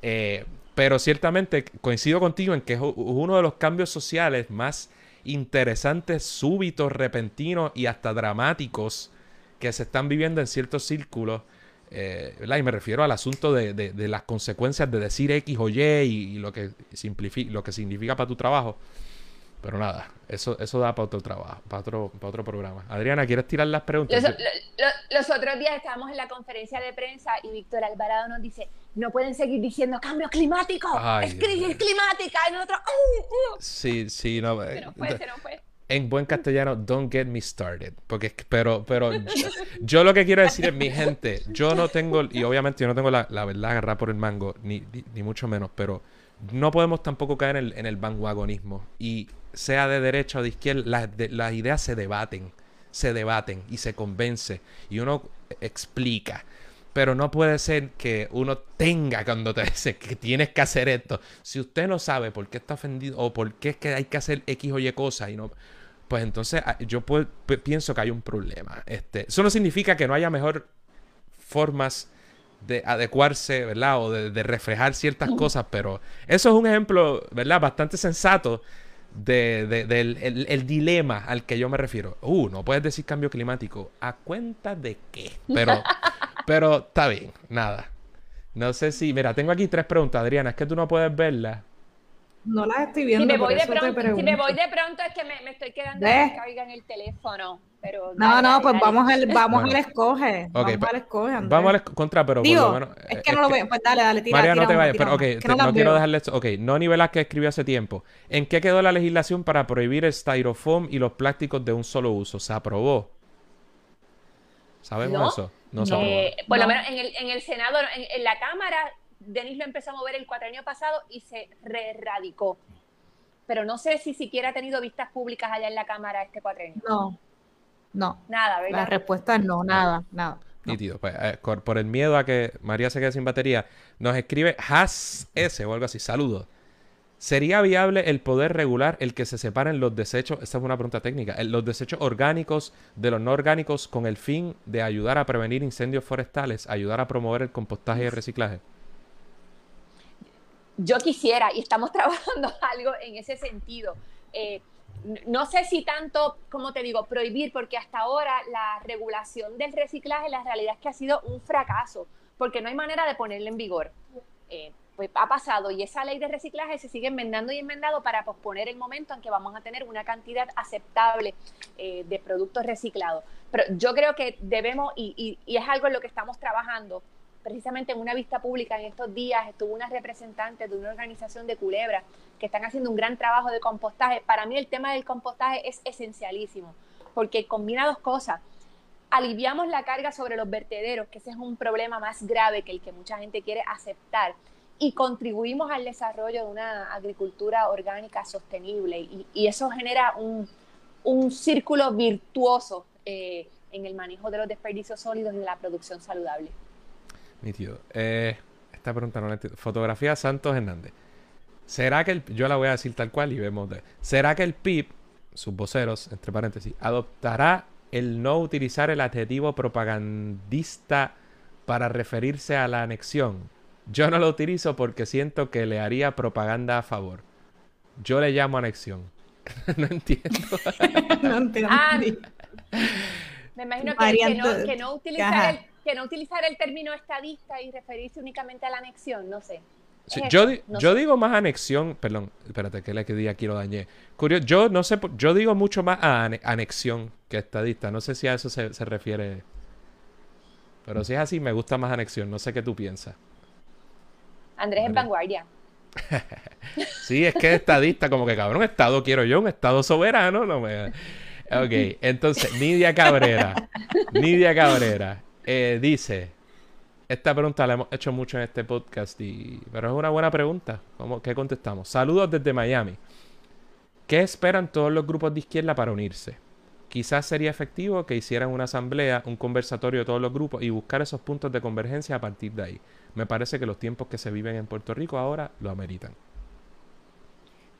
Eh, pero ciertamente coincido contigo en que es uno de los cambios sociales más interesantes, súbitos, repentinos y hasta dramáticos que se están viviendo en ciertos círculos eh, y me refiero al asunto de, las consecuencias de decir X o Y y, lo, que lo que significa para tu trabajo. Pero nada, eso, eso da para otro trabajo, para otro, para otro programa. Adriana, ¿quieres tirar las preguntas? Los, otros días estábamos en la conferencia de prensa y Víctor Alvarado nos dice, no pueden seguir diciendo cambio climático, es crisis climática, y nosotros... Uh, uh". Sí, sí, no. Se nos fue, se nos fue en buen castellano, don't get me started. Porque, pero, pero yo, lo que quiero decir es, mi gente, yo no tengo, y obviamente yo no tengo la, verdad agarrada por el mango, ni, ni, mucho menos, pero no podemos tampoco caer en el, en el vanguagonismo. Y sea de derecha o de izquierda, las, las ideas se debaten, se debaten y se convence. Y uno explica. Pero no puede ser que uno tenga cuando te dice que tienes que hacer esto. Si usted no sabe por qué está ofendido o por qué es que hay que hacer X o Y cosas y no, pues entonces ah, yo pienso que hay un problema. Este, eso no significa que no haya mejor formas de adecuarse, ¿verdad? O de, reflejar ciertas cosas, pero eso es un ejemplo, ¿verdad? Bastante sensato de, del el, dilema al que yo me refiero. Uh, no puedes decir cambio climático. ¿A cuenta de qué? Pero Pero está bien, nada. No sé si. Mira, tengo aquí tres preguntas, Adriana. Es que tú no puedes verlas. No las estoy viendo. Si me voy, de pronto, si me voy de pronto es que me, me estoy quedando en el teléfono. Pero no, no, pues vamos al, vamos al escoge. vamos pues, al escoge, Andrés. Vamos al contra, pero Digo, por lo menos. Es que no lo veo. Pues dale, dale, tira. María, no te vayas. Pero, ok, no, quiero dejarle esto. Ok, Noni que escribió hace tiempo. ¿En qué quedó la legislación para prohibir el styrofoam y los plásticos de un solo uso? ¿Se aprobó? ¿Sabemos eso? No, eh, por lo menos en el, en el Senado, en, la Cámara, Denis lo empezó a mover el años pasado y se re-radicó. Pero no sé si siquiera ha tenido vistas públicas allá en la Cámara este cuatrenio. No, no. Nada, ¿verdad? La respuesta es no, nada, nada. Nítido. Pues, eh, por el miedo a que María se quede sin batería, nos escribe Has S o algo así. Saludos. ¿Sería viable el poder regular el que se separen los desechos? Esta es una pregunta técnica. Los desechos orgánicos de los no orgánicos con el fin de ayudar a prevenir incendios forestales, ayudar a promover el compostaje y el reciclaje. Yo quisiera, y estamos trabajando algo en ese sentido. Eh, no sé si tanto, como te digo, prohibir, porque hasta ahora la regulación del reciclaje, la realidad es que ha sido un fracaso, porque no hay manera de ponerla en vigor. Eh, pues ha pasado y esa ley de reciclaje se sigue enmendando y enmendando para posponer el momento en que vamos a tener una cantidad aceptable eh, de productos reciclados. Pero yo creo que debemos, y, es algo en lo que estamos trabajando, precisamente en una vista pública en estos días estuvo una representante de una organización de Culebra que están haciendo un gran trabajo de compostaje. Para mí el tema del compostaje es esencialísimo porque combina dos cosas. Aliviamos la carga sobre los vertederos, que ese es un problema más grave que el que mucha gente quiere aceptar, y contribuimos al desarrollo de una agricultura orgánica sostenible. Y, eso genera un, un círculo virtuoso eh, en el manejo de los desperdicios sólidos y de la producción saludable. Nítido. Eh, esta pregunta no la entiendo. Fotografía Santos Hernández. ¿Será que el... Yo la voy a decir tal cual y vemos de... ¿Será que el PIB, sus voceros, entre paréntesis, adoptará el no utilizar el adjetivo propagandista para referirse a la anexión? Yo no lo utilizo porque siento que le haría propaganda a favor. Yo le llamo anexión. no entiendo. no entiendo. Ah, me imagino que, no, que no utilizar el que no utilizar el término estadista y referirse únicamente a la anexión, no sé. yo, yo digo más anexión, perdón, espérate que le que aquí lo dañé. Curioso, yo no sé, yo digo mucho más a anexión que estadista. No sé si a eso se, refiere. Pero si es así, me gusta más anexión. No sé qué tú piensas. Andrés es vanguardia. sí, es que es estadista, como que cabrón, estado quiero yo, un estado soberano. No me... Ok, entonces, Nidia Cabrera. Nidia Cabrera. Eh, dice, esta pregunta la hemos hecho mucho en este podcast, y, pero es una buena pregunta. ¿Cómo, ¿Qué contestamos? Saludos desde Miami. ¿Qué esperan todos los grupos de izquierda para unirse? Quizás sería efectivo que hicieran una asamblea, un conversatorio de todos los grupos y buscar esos puntos de convergencia a partir de ahí. Me parece que los tiempos que se viven en Puerto Rico ahora lo ameritan.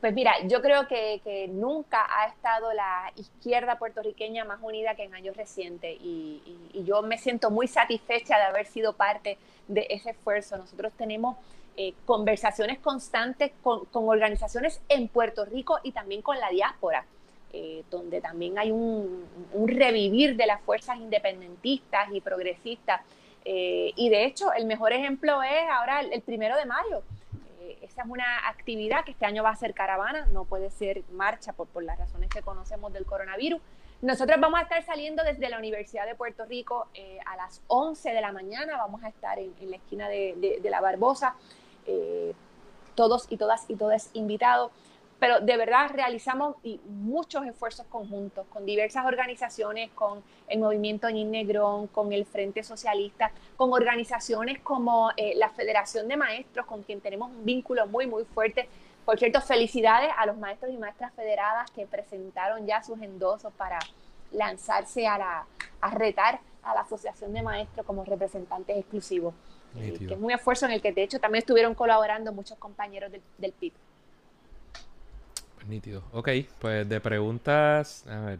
Pues mira, yo creo que, nunca ha estado la izquierda puertorriqueña más unida que en años recientes y, yo me siento muy satisfecha de haber sido parte de ese esfuerzo. Nosotros tenemos eh, conversaciones constantes con, organizaciones en Puerto Rico y también con la diáspora, eh, donde también hay un, revivir de las fuerzas independentistas y progresistas. Eh, y de hecho, el mejor ejemplo es ahora el primero de mayo esa es una actividad que este año va a ser caravana, no puede ser marcha por, por las razones que conocemos del coronavirus. Nosotros vamos a estar saliendo desde la Universidad de Puerto Rico eh, a las 11 de la mañana, vamos a estar en, la esquina de, de, la Barbosa, eh, todos y todas y todas invitados pero de verdad realizamos muchos esfuerzos conjuntos con diversas organizaciones, con el movimiento Ñin Negrón, con el Frente Socialista, con organizaciones como eh, la Federación de Maestros, con quien tenemos un vínculo muy, muy fuerte. Por cierto, felicidades a los maestros y maestras federadas que presentaron ya sus endosos para lanzarse a, la, a retar a la Asociación de Maestros como representantes exclusivos. Que es un esfuerzo en el que de hecho también estuvieron colaborando muchos compañeros del, del PIB. Nítido. Ok, pues de preguntas. A ver.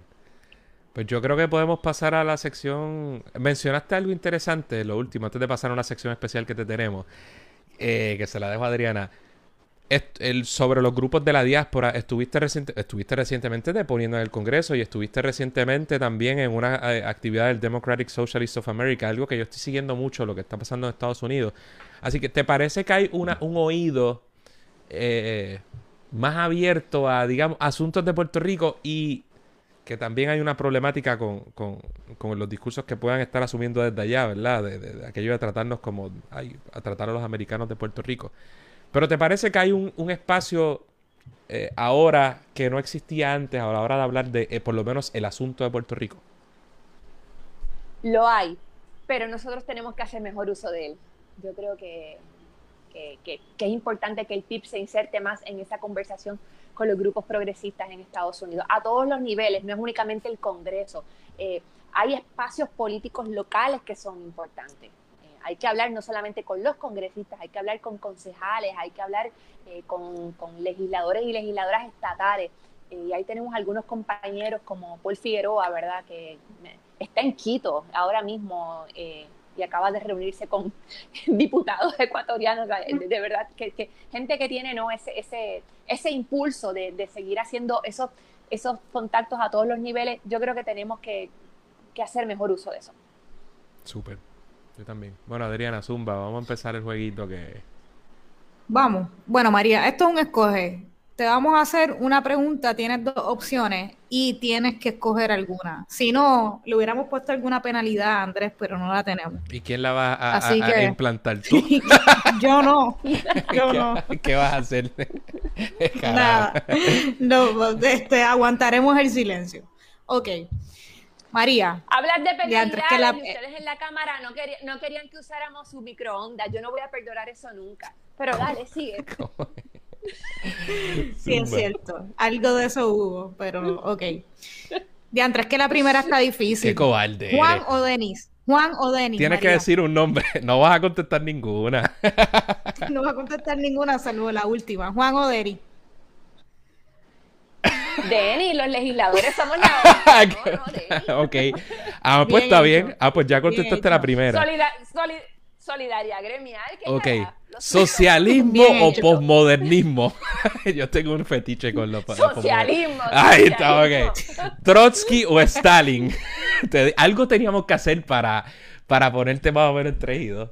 Pues yo creo que podemos pasar a la sección. Mencionaste algo interesante, lo último, antes de pasar a una sección especial que te tenemos, eh, que se la dejo a Adriana. sobre los grupos de la diáspora, estuviste, estuviste recientemente deponiendo en el Congreso y estuviste recientemente también en una eh, actividad del Democratic Socialist of America, algo que yo estoy siguiendo mucho, lo que está pasando en Estados Unidos. Así que, ¿te parece que hay una, un oído eh, más abierto a, digamos, asuntos de Puerto Rico y que también hay una problemática con, con, los discursos que puedan estar asumiendo desde allá, ¿verdad? De, aquello de tratarnos como, a tratar a los americanos de Puerto Rico. Pero ¿te parece que hay un, espacio eh, ahora que no existía antes a la hora de hablar de, eh, por lo menos, el asunto de Puerto Rico? Lo hay, pero nosotros tenemos que hacer mejor uso de él. Yo creo que que, es importante que el PIB se inserte más en esa conversación con los grupos progresistas en Estados Unidos, a todos los niveles, no es únicamente el Congreso. Eh, hay espacios políticos locales que son importantes. Eh, hay que hablar no solamente con los congresistas, hay que hablar con concejales, hay que hablar eh, con, legisladores y legisladoras estatales. y ahí tenemos algunos compañeros como Paul Figueroa, ¿verdad? Que está en Quito ahora mismo y acaba de reunirse con diputados ecuatorianos, de, verdad, que, gente que tiene ¿no? ese, ese, ese impulso de, seguir haciendo esos, esos contactos a todos los niveles, yo creo que tenemos que, hacer mejor uso de eso. Súper, yo también. Bueno, Adriana, Zumba, vamos a empezar el jueguito que... Vamos. Bueno, María, esto es un escoge. Te vamos a hacer una pregunta, tienes dos opciones y tienes que escoger alguna. Si no, le hubiéramos puesto alguna penalidad a Andrés, pero no la tenemos. ¿Y quién la va a, a- Así a- que- a implantar tú? Yo no, yo ¿Qué, no. qué vas a hacer? Nada. No, este, aguantaremos el silencio. Ok. María, Hablas de penalidades es que la- y ustedes en la cámara no querían que usáramos su microondas. Yo no voy a perdonar eso nunca. Pero dale, sigue. sí es cierto. Algo de eso hubo, pero ok. Diantre, es que la primera está difícil. Qué cobarde. Juan eres. o Denis. Juan o Denis. Tienes que decir un nombre. No vas a contestar ninguna. No va a contestar ninguna, salvo la última. Juan o Denis. Denny, los legisladores somos la no, no, Denny. ok. Ah, pues Bien está hecho. bien. Ah, pues ya contestaste la primera. Solida- soli- solidaria gremial. ¿qué Ok. ¿Socialismo Bien o posmodernismo? Yo tengo un fetiche con los Socialismo. Ahí está, ok. ¿Trotsky o Stalin? Te- algo teníamos que hacer para, para ponerte más o menos entre y dos.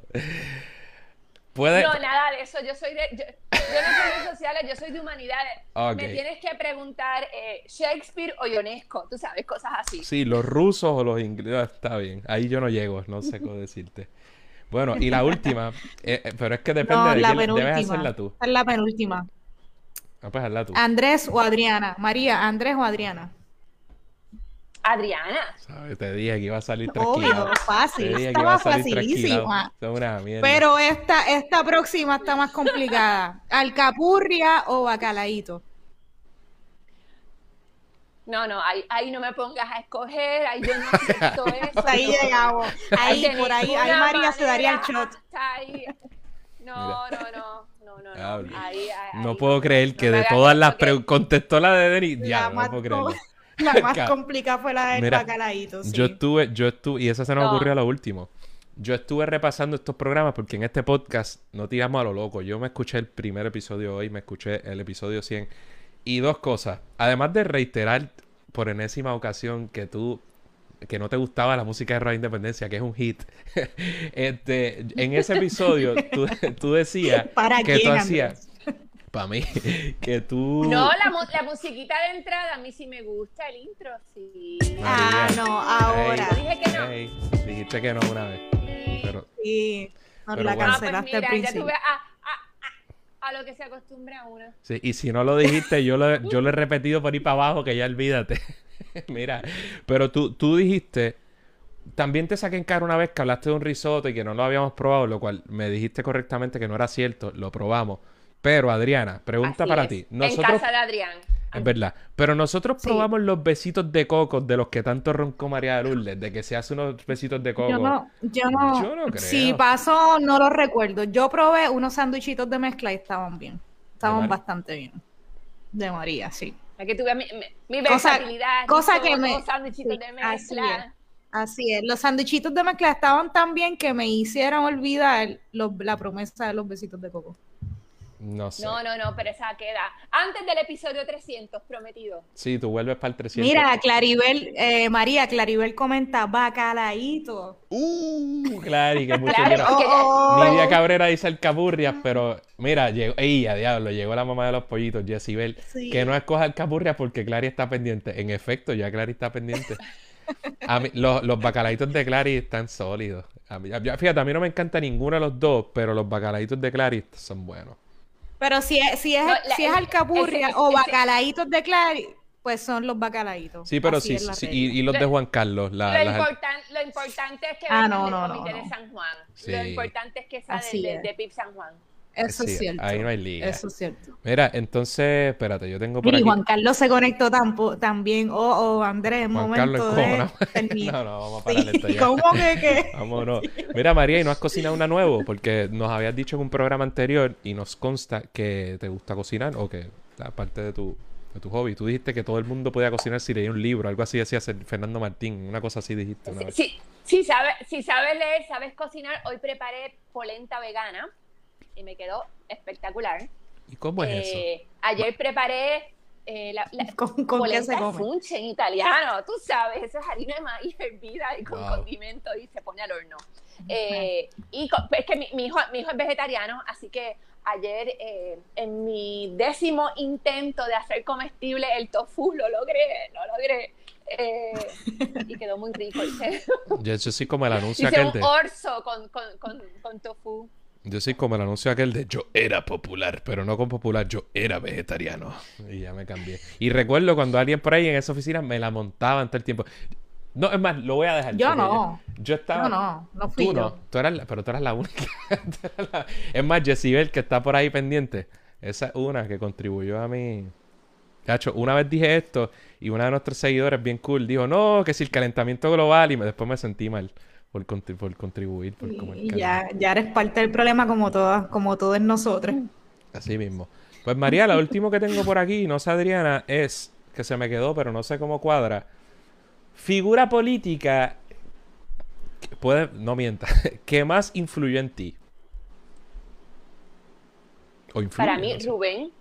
Puede... No, nada de eso. Yo soy de. Yo, yo no soy de sociales, yo soy de humanidades. Me tienes que preguntar eh, Shakespeare o Ionesco. Tú sabes, cosas así. Sí, los rusos o los ingleses. Está bien. Ahí yo no llego, no sé cómo decirte. Bueno, y la última, eh, eh, pero es que depende No, de la quién debes penúltima. hacerla tú. Es la penúltima. Ah, pues hazla tú. Andrés o Adriana. María, Andrés o Adriana. Adriana. ¿Sabes? Te dije que iba a salir tranquilo. Obvio, fácil. Estaba mierda. Pero esta, esta próxima está más complicada. ¿Alcapurria o bacalaíto? No, no, ahí, ahí no me pongas a escoger. Ahí yo no acepto eso. Ahí no. llegamos. Ahí, por ahí, ahí María se daría el shot. ahí. No, no, no, no, no, no. Diablo. Ahí, ahí, no ahí puedo creer no que de todas las preguntas contestó la de Denis. Ya, La no más, puedo creerlo. la más Ca- complicada fue la del bacalaíto. sí. Yo estuve, yo estuve, y eso se nos No. ocurrió a lo último. Yo estuve repasando estos programas porque en este podcast no tiramos a lo loco. Yo me escuché el primer episodio hoy, me escuché el episodio 100. Y dos cosas. Además de reiterar por enésima ocasión que tú, que no te gustaba la música de Radio Independencia, que es un hit. este, en ese episodio tú, tú decías ¿Para que tú quién, hacías, para mí, que tú... No, la, la musiquita de entrada a mí sí me gusta, el intro, sí. Ah, no, ahora. Dije que no. dijiste que no una vez. Pero, Sí, nos Pero la bueno. Ah, pues al mira, ya tuve a, a, lo que se acostumbra uno. Sí, y si no lo dijiste, yo lo, yo lo he repetido por ahí para abajo, que ya olvídate. Mira, pero tú, tú dijiste, también te saqué en cara una vez que hablaste de un risotto y que no lo habíamos probado, lo cual me dijiste correctamente que no era cierto, lo probamos. Pero Adriana, pregunta Así para es, ti. En Nosotros, casa de Adrián. es verdad, pero nosotros Sí. probamos los besitos de coco de los que tanto roncó María de Lourdes, de que se hace unos besitos de coco. Yo no, yo no, Yo no creo. si pasó, no lo recuerdo. Yo probé unos sándwichitos de mezcla y estaban bien. Estaban bastante bien. De María, sí. Es que tuve mi, mi, Cosa- versatilidad. cosa que me- sándwichitos sí, de así mezcla. Así es. Los sándwichitos de mezcla estaban tan bien que me hicieron olvidar los- la promesa de los besitos de coco. No sé. No, no, no, pero esa queda. Antes del episodio 300, prometido. Sí, tú vuelves para el 300. Mira, Claribel, eh, María, Claribel comenta bacalaíto. Uh, claro, y que mucho Claro, porque ya- Oh, Nidia Cabrera dice alcapurrias, pero mira, llegó, ey, a diablo, llegó la mamá de los pollitos, Jessie Bell, Sí. que no escoja alcapurrias porque Clary está pendiente. En efecto, ya Clary está pendiente. A mí, los, los bacalaitos de Clary están sólidos. A mí- ya- fíjate, a mí no me encanta ninguno de los dos, pero los bacalaitos de Clary son buenos. Pero si es, si es, No, la- si es alcapurria ese- o bacalaítos de Clary, pues son los bacalaitos. Sí, pero Así sí, y, y los de Juan Carlos, la- lo, las- importan- lo importante es que Ah, vengan no, del no, no, comité no. de San Juan. Sí. Lo importante es que salen Así de, es. de PIB San Juan. Eso sí, es cierto. ahí no hay liga. Eso es cierto. Mira, entonces, espérate, yo tengo por y aquí. Juan Carlos se conectó tampo- también. Oh, oh, Andrés, Juan momento Carlos de encojonado. terminar. No, no, vamos a parar esto Sí, ya. ¿Cómo que qué? Vámonos. Mira, María, ¿y no has cocinado una nuevo? Porque nos habías dicho en un programa anterior y nos consta que te gusta cocinar o que aparte de tu, de tu hobby. Tú dijiste que todo el mundo podía cocinar si leía un libro, algo así decía Fernando Martín, una cosa así dijiste una vez. Si, si, sabes, si sabes leer, sabes cocinar, hoy preparé polenta vegana y me quedó espectacular. ¿Y cómo es eso? Eh, ayer preparé eh, la, la ¿Con, con qué se come? funche en italiano, tú sabes, eso es harina de maíz hervida y con Wow. condimento y se pone al horno. Eh, y co- es que mi, mi hijo, mi hijo es vegetariano, así que ayer eh, en mi décimo intento de hacer comestible el tofu, lo logré, lo logré. Eh, y quedó muy rico. Hice, Yo, yo soy como el anuncio hice aquel un de... orzo con, con, con, con tofu. Yo soy como el anuncio aquel de yo era popular, pero no con popular, yo era vegetariano. Y ya me cambié. Y recuerdo cuando alguien por ahí en esa oficina me la montaban todo el tiempo. No, es más, lo voy a dejar. Yo no. Yo, yo estaba. No, no, no fui Tú yo. no. Tú eras la- pero tú eras la única. Tú eras la- Es más, Jessibel, que está por ahí pendiente. Esa es una que contribuyó a mí. Cacho, una vez dije esto y una de nuestros seguidores, bien cool, dijo, no, que si el calentamiento global, y me- después me sentí mal por, contri- por contribuir. Por como el Y ya, ya eres parte del problema como todas, como todos nosotros. Así mismo. Pues María, lo último que tengo por aquí, no sé Adriana, es que se me quedó, pero no sé cómo cuadra. Figura política que puede, no mienta, que más influyó en ti. O influye, Para mí, no sé. Rubén,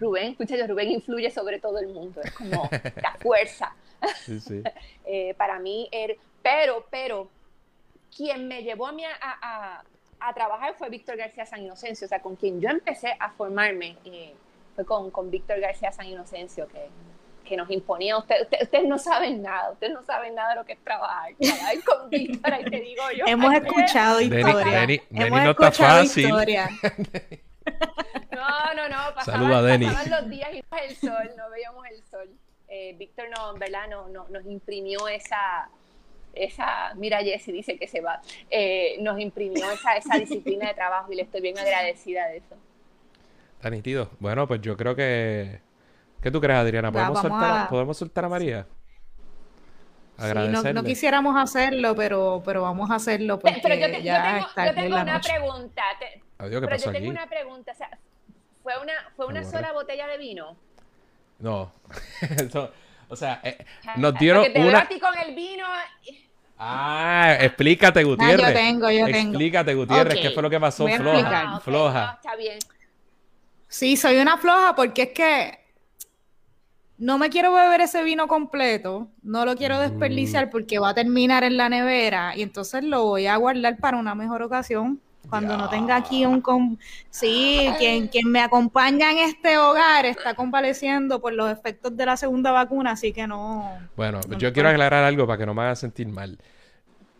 Rubén, escúchate, Rubén influye sobre todo el mundo, es como la fuerza. Sí, sí. Eh, para mí, er- pero, pero, quien me llevó a mí a, a- a trabajar fue Víctor García San Inocencio, o sea, con quien yo empecé a formarme, eh, fue con, con Víctor García San Inocencio, que, que nos imponía, usted, usted- ustedes no saben nada, ustedes no saben nada de lo que es trabajar, trabajar con Víctor, ahí te digo yo. Hemos escuchado Denny- historia. Denny- Denny Hemos no está escuchado fácil. No, no, no, pasaban, Saluda a Denny. pasaban los días y no el sol, no veíamos el sol. Eh, Víctor no, verdad, no, no- nos imprimió esa, esa, mira Jessy dice que se va, Eh, nos imprimió esa, esa disciplina de trabajo y le estoy bien agradecida de eso. Está nítido. Bueno, pues yo creo que... ¿Qué tú crees, Adriana? ¿Podemos, soltar, a... ¿podemos soltar a María? Sí, no, Agradecerle. no quisiéramos hacerlo, pero, pero vamos a hacerlo porque Pero yo, te- yo tengo, yo tengo una noche. pregunta, te- Adiós, ¿qué pero pasó yo tengo aquí? una pregunta, o sea, ¿fue una, fue una sola botella de vino? No. Eso- o sea, eh, nos dieron Porque te una... a ti con el vino... Ah, explícate, Gutiérrez. yo tengo, yo tengo. Explícate, Gutiérrez, Ok. ¿qué fue lo que pasó? Floja. Ah, floja. no, está bien. Sí, soy una floja porque es que no me quiero beber ese vino completo, no lo quiero desperdiciar Mm. porque va a terminar en la nevera y entonces lo voy a guardar para una mejor ocasión. Cuando no tenga aquí un... com- Sí, quien, quien me acompaña en este hogar está convaleciendo por los efectos de la segunda vacuna, así que no... Bueno, No yo quiero puedo- aclarar algo para que no me hagan sentir mal.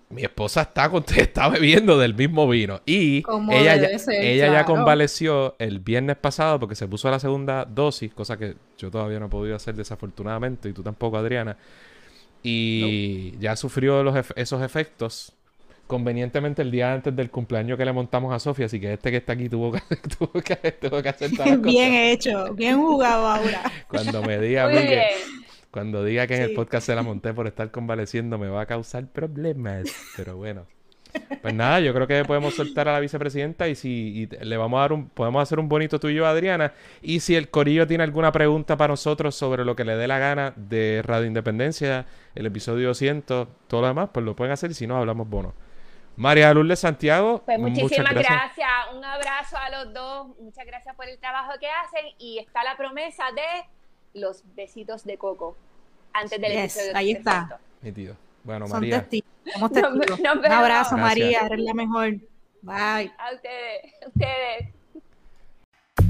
Mi esposa está, con- está bebiendo del mismo vino y Como ella, ya, ser, ella ya convaleció el viernes pasado porque se puso la segunda dosis, cosa que yo todavía no he podido hacer desafortunadamente y tú tampoco, Adriana. Y ya sufrió los esos efectos convenientemente el día antes del cumpleaños que le montamos a Sofía, así que este que está aquí tuvo que, tuvo que, tuvo que hacer todas las Bien hecho, bien jugado ahora. Cuando me diga bien. cuando diga que en el podcast se la monté por estar convaleciendo me va a causar problemas. Pero bueno. Pues nada, yo creo que podemos soltar a la vicepresidenta y si y le vamos a dar un, podemos hacer un bonito tuyo a Adriana. Y si el Corillo tiene alguna pregunta para nosotros sobre lo que le dé la gana de Radio Independencia, el episodio 200, todo lo demás, pues lo pueden hacer y si no, hablamos bono. María Lourdes Santiago, Pues muchísimas gracias. gracias. Un abrazo a los dos. Muchas gracias por el trabajo que hacen. Y está la promesa de los besitos de coco antes del Yes, episodio. ahí está. 300. Nítido. Bueno, Son María. testigos, somos testigos. Un abrazo, Gracias. María, eres la mejor. Bye. A ustedes. A ustedes.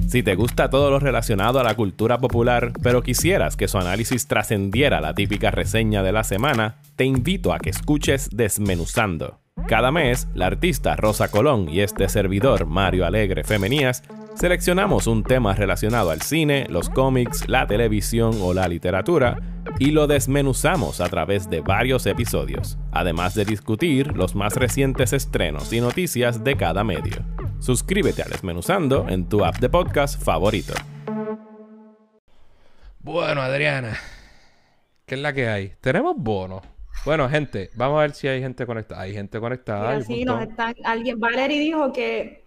Si te gusta todo lo relacionado a la cultura popular, pero quisieras que su análisis trascendiera la típica reseña de la semana, te invito a que escuches Desmenuzando. Cada mes, la artista Rosa Colón y este servidor Mario Alegre Femenías seleccionamos un tema relacionado al cine, los cómics, la televisión o la literatura y lo desmenuzamos a través de varios episodios, además de discutir los más recientes estrenos y noticias de cada medio. Suscríbete a Desmenuzando en tu app de podcast favorito. Bueno, Adriana, ¿qué es la que hay? Tenemos bonos. Bueno, gente, vamos a ver si hay gente conectada. Hay gente conectada. Mira, sí, nos están, alguien, Valerie dijo que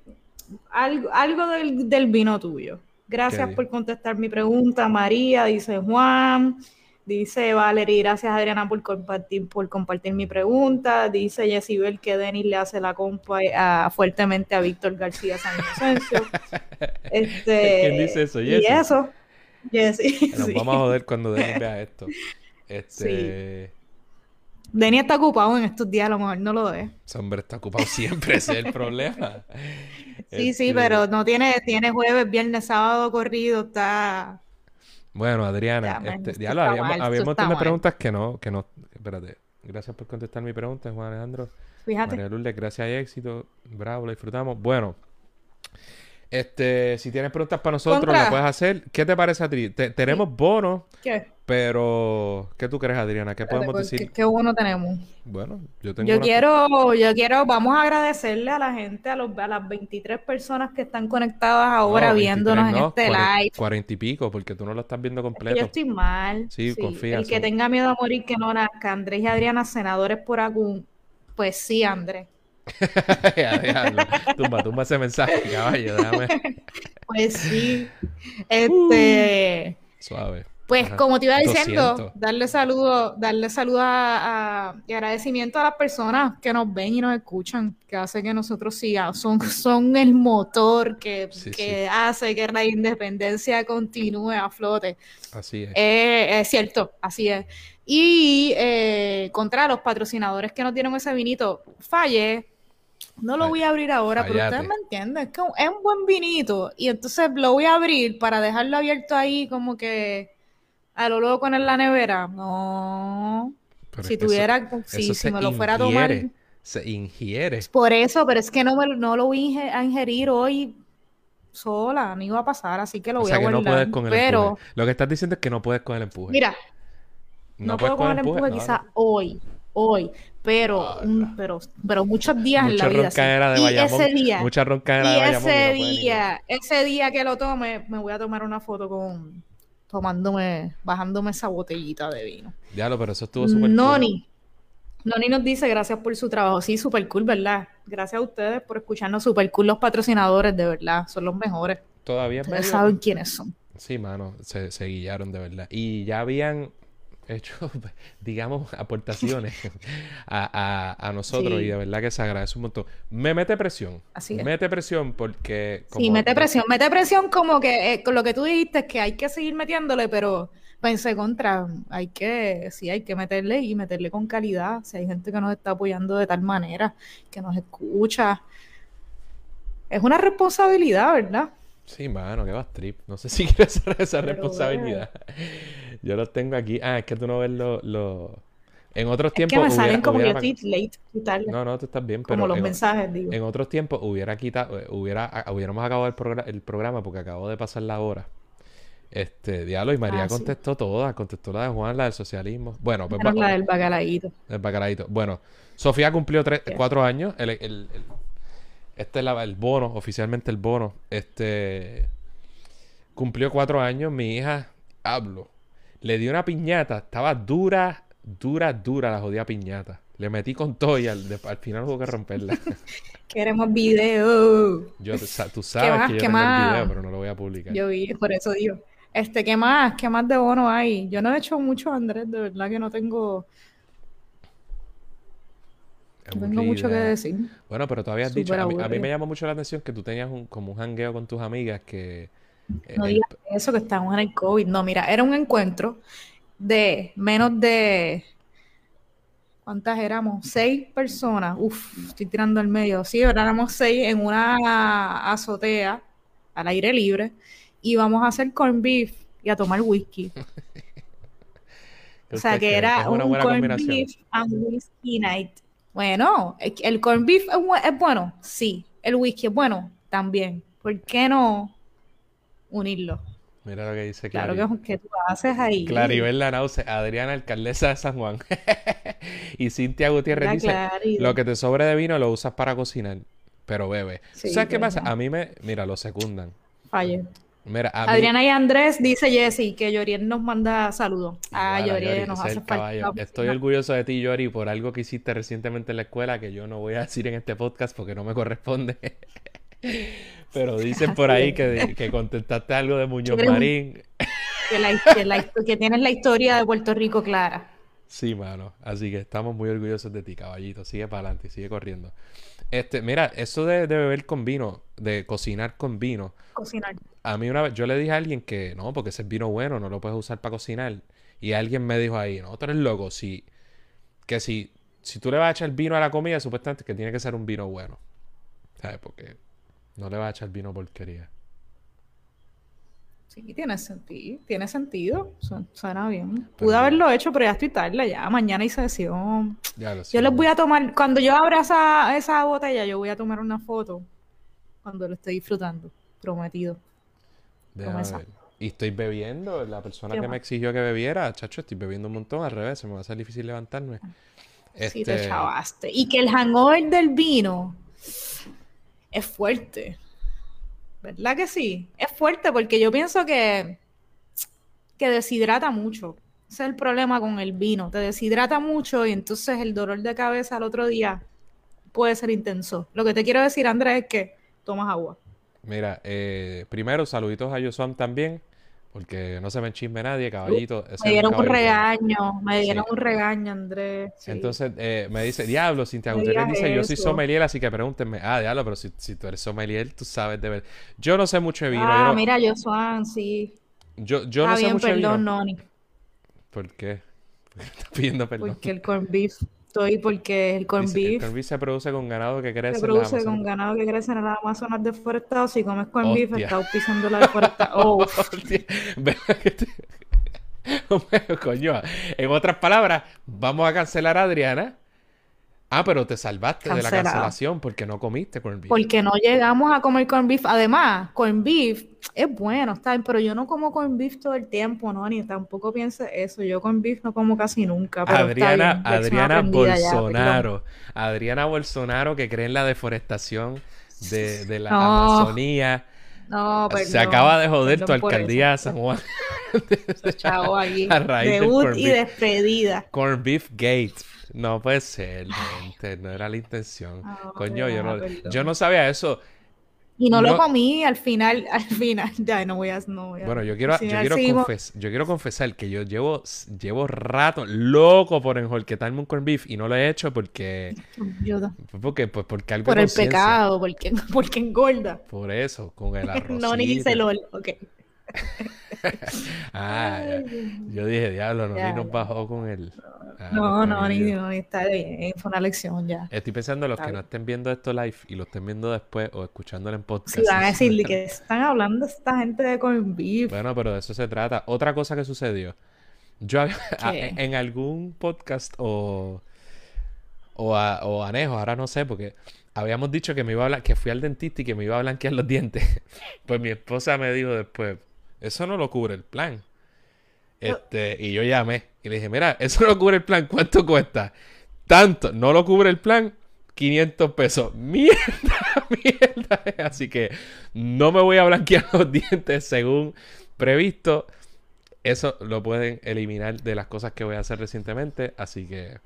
algo, algo del, del vino tuyo. Gracias ¿Qué por contestar mi pregunta, María, dice Juan. Dice Valerie, gracias Adriana por compartir, por compartir mi pregunta. Dice Yesibel que Denis le hace la compa a- fuertemente a Víctor García San Inocencio. Este, ¿Quién dice eso? Y eso. Jessy, Nos sí. vamos a joder cuando Denis vea esto. Este. Denny está ocupado en estos días, a lo mejor no lo ve. Ese hombre está ocupado siempre, ese es el problema. Sí, sí, Este, pero no tiene, tiene jueves, viernes, sábado corrido, está... Bueno, Adriana, Ya, este, esto diablo, está había, mal, había un montón de mal. preguntas que no, que no, espérate. Gracias por contestar mi pregunta, Juan Alejandro. Fíjate. María Lourdes, gracias y éxito. Bravo, lo disfrutamos. Bueno, este, si tienes preguntas para nosotros, Contra. las puedes hacer. ¿Qué te parece a ti? Te- tenemos bonos, ¿Qué? pero ¿qué tú crees, Adriana? ¿Qué podemos decir? ¿Qué, qué bueno tenemos? Bueno, yo tengo Yo una- quiero, yo quiero, vamos a agradecerle a la gente, a, los, a las 23 personas que están conectadas ahora No, viéndonos 23 no, en este live. Cuarenta y pico, porque tú no lo estás viendo Que yo completo. estoy mal. Sí, confía, El que tenga miedo a morir, que no nazca. Andrés y Adriana, senadores por Acún. Pues sí, Andrés. Tumba, tumba ese mensaje, caballo, déjame. Pues sí. Este. Suave. Pues Ajá. como te iba diciendo, 200. darle saludo, darle saludo a, a- y agradecimiento a las personas que nos ven y nos escuchan, que hace que nosotros sigamos, son, son el motor que, Sí, que hace que la independencia continúe a flote. Así es. Eh, es cierto, así es. Y eh, contra los patrocinadores que nos dieron ese vinito, fallé. No lo voy a abrir ahora, pero ustedes me entienden. Es, que es un buen vinito. Y entonces lo voy a abrir para dejarlo abierto ahí como que a lo loco en la nevera. No. Pero si tuviera, eso, si, eso si se me lo fuera a tomar. Se ingiere. Por eso, pero es que no, me, no lo voy a inge- a ingerir hoy sola, no iba a pasar, así que lo O voy sea a que no guardar. puedes con el pero, empuje. Lo que estás diciendo es que no puedes con el empuje. mira, no, puedo con el empuje, no, quizás no. hoy, hoy, pero, un- pero, pero muchos días en la vida. sí. roncadera de Y Bayamón. ese día, Mucha roncadera y de Bayamón. ese no día, ese día que lo tome, me voy a tomar una foto con tomándome, bajándome esa botellita de vino. Diablo, pero eso estuvo súper cool. Noni. Noni nos dice gracias por su trabajo. Sí, super cool, ¿verdad? Gracias a ustedes por escucharnos. Super cool los patrocinadores, de verdad. Son los mejores. Todavía es Ustedes medio- saben quiénes son. Sí, mano, se, se guillaron de verdad. Y ya habían hecho, digamos, aportaciones a, a- a nosotros Sí. y de verdad que se agradece un montón. Me mete presión. Así es. Mete presión porque... Sí, como- mete presión. Mete presión como que eh, con lo que tú dijiste es que hay que seguir metiéndole, pero pensé contra, hay que, sí, hay que meterle y meterle con calidad. Si hay gente que nos está apoyando de tal manera, que nos escucha. Es una responsabilidad, ¿verdad? Sí, mano, que vas trip. No sé si quieres hacer esa Pero, responsabilidad. Yo los tengo aquí. Ah, es que tú no ves los... Lo... En otros Es que tiempos me salen como que hubiera- yo estoy late No, no, tú estás bien, como pero los en, mensajes, digo. en otros tiempos hubiera quitado, eh, hubiera, hubiéramos acabado el, progra- el programa porque acabó de pasar la hora. Este, diálogo, y María Ah, sí. contestó todas, contestó la de Juan, la del socialismo. Bueno, pues va- la del bacalaíto. el bacalaíto. Bueno, Sofía cumplió tres, cuatro años. El, el- el- este es la- el bono, oficialmente el bono. Este cumplió cuatro años. Mi hija, hablo, le dio una piñata. Estaba dura, dura, dura la jodida piñata. Le metí con todo y al, final hubo que romperla. Queremos video. Yo, tú sabes más? que yo ¿Qué tengo el video, pero no lo voy a publicar. Yo vi, por eso digo. Este, ¿qué más? ¿Qué más de bono hay? Yo no he hecho mucho, Andrés, de verdad que no tengo, tengo mucho que decir. Bueno, pero tú habías Súper dicho, a mí, a mí aburrida. me llamó mucho la atención que tú tenías un, como un jangueo con tus amigas que... eh, No el- digas eso que estamos en el COVID. No, mira, era un encuentro de menos de. ¿Cuántas éramos? Seis personas. Uf, estoy tirando al medio. Sí, éramos seis en una azotea al aire libre. Y vamos a hacer corn beef y a tomar whisky. ¿qué O sea, que era un corn combinación. beef and whisky night. Bueno, el corn beef es, bu- es bueno, sí. El whisky es bueno, también. ¿Por qué no unirlo? Mira lo que dice Claro Clary. que, que tú haces ahí. Claribel Lanause, Adriana, alcaldesa de San Juan. y Cintia Gutiérrez La dice, lo que te sobre de vino lo usas para cocinar, pero bebe. Sí, ¿Sabes qué pasa? A mí me, mira, lo secundan. Fallé. Mira, a mí, Adriana y Andrés dice Jessy que Yoriel nos manda saludos. Ah, Yoriel, Yori, nos hace falta. Estoy orgulloso de ti, Yori, por algo que hiciste recientemente en la escuela que yo no voy a decir en este podcast porque no me corresponde. Pero dicen por ahí que, que contestaste algo de Muñoz Marín. Que, la- que la- que tienes la historia de Puerto Rico clara. Sí, mano. Así que estamos muy orgullosos de ti, caballito. Sigue para adelante, sigue corriendo. Este, mira, eso de, de beber con vino, de cocinar con vino, Cocinar. a mí una vez, yo le dije a alguien que no, porque ese es vino bueno, no lo puedes usar para cocinar. Y alguien me dijo ahí, no, tú eres loco, si que si, si tú le vas a echar vino a la comida, supuestamente que tiene que ser un vino bueno. ¿Sabes? Porque no le vas a echar vino porquería. Sí, tiene sentido. Tiene sentido. Su- Suena bien. Pude haberlo hecho, pero ya estoy tarde. Ya mañana hay sesión. Ya lo Yo sé. les voy a tomar, cuando yo abra esa, esa botella, yo voy a tomar una foto cuando lo esté disfrutando. Prometido. Ver. Y estoy bebiendo. La persona ¿Qué que me exigió que bebiera, chacho, estoy bebiendo un montón. Al revés, se me va a hacer difícil levantarme. Sí, te Este, chavaste. Y que el hangover del vino es fuerte. ¿Verdad que sí? Es fuerte porque yo pienso que, que deshidrata mucho. Ese es el problema con el vino. Te deshidrata mucho y entonces el dolor de cabeza al otro día puede ser intenso. Lo que te quiero decir, Andrés, es que tomas agua. Mira, eh, primero, saluditos a Yosuam también. Porque no se me enchisme nadie, caballito. ese es Me dieron un caballito. regaño, me dieron Sí. un regaño, Andrés. sí. Entonces eh, me dice, diablo, Cintia Gutiérrez dice, yo soy sommelier, así que pregúntenme. Ah, diablo, pero si, si tú eres sommelier, tú sabes de ver. Yo no sé mucho de vino. ah, yo, no, mira, Josuan, sí. yo, yo no Está sé bien, mucho de perdón, vino. Noni. ¿Por qué? ¿Por qué estás pidiendo perdón? Porque el corn beef, estoy porque el corn el beef se produce con ganado que crece se en las produce con Amazonas. ganado que crece en el Amazonas deforestado. Si comes corn beef, estás auspiciando la deforestación. Oh, Hostia, ¿verdad que te- Hombre, coño, en otras palabras, vamos a cancelar a Adriana. Ah, pero te salvaste de la cancelación porque no comiste corned beef. porque no llegamos a comer corn beef. Además, corn beef es bueno, está bien, pero yo no como corn beef todo el tiempo, ¿no? Ni tampoco piense eso. Yo corn beef no como casi nunca. Pero Adriana, Adriana ya. Bolsonaro. Adriana Bolsonaro que cree en la deforestación de, de la No, Amazonía. No, Se perdón, acaba de joder tu alcaldía eso. San Juan. Chao, aquí. A raíz del Debut corn y despedida. Corn Beef Gate. No puede ser, gente. No era la intención. Coño, yo no, yo no sabía eso. Y no, No- lo comí al final, al final. Ya, no voy a, no voy a- Bueno, yo quiero, yo quiero, confes- yo quiero confesar que yo llevo, llevo rato loco por enjolquetarme un corn beef y no lo he hecho porque, Yo- porque, pues, porque algo por el pecado, porque, porque engorda. Por eso, con el arroz. No, ni dice LOL. Ok. Ah. Yo dije, diablo, no, Ya, ni nos bajó con él. Ah, No, no, ni, no, está bien. Fue una lección ya. Estoy pensando en los Está que no estén viendo esto live y lo estén viendo después o escuchándolo en podcast. Si van a decirle que están hablando esta gente de corn beef. Bueno, pero de eso se trata. Otra cosa que sucedió. Yo en algún podcast o, o, a- o anejo, ahora no sé, porque habíamos dicho que me iba a que fui al dentista y que me iba a blanquear los dientes. Pues mi esposa me dijo después, eso no lo cubre el plan. Este, y yo llamé y le dije, mira, eso no cubre el plan, ¿cuánto cuesta? Tanto, no lo cubre el plan, 500 pesos. Mierda, mierda. Así que no me voy a blanquear los dientes según previsto. Eso lo pueden eliminar de las cosas que voy a hacer recientemente. Así que...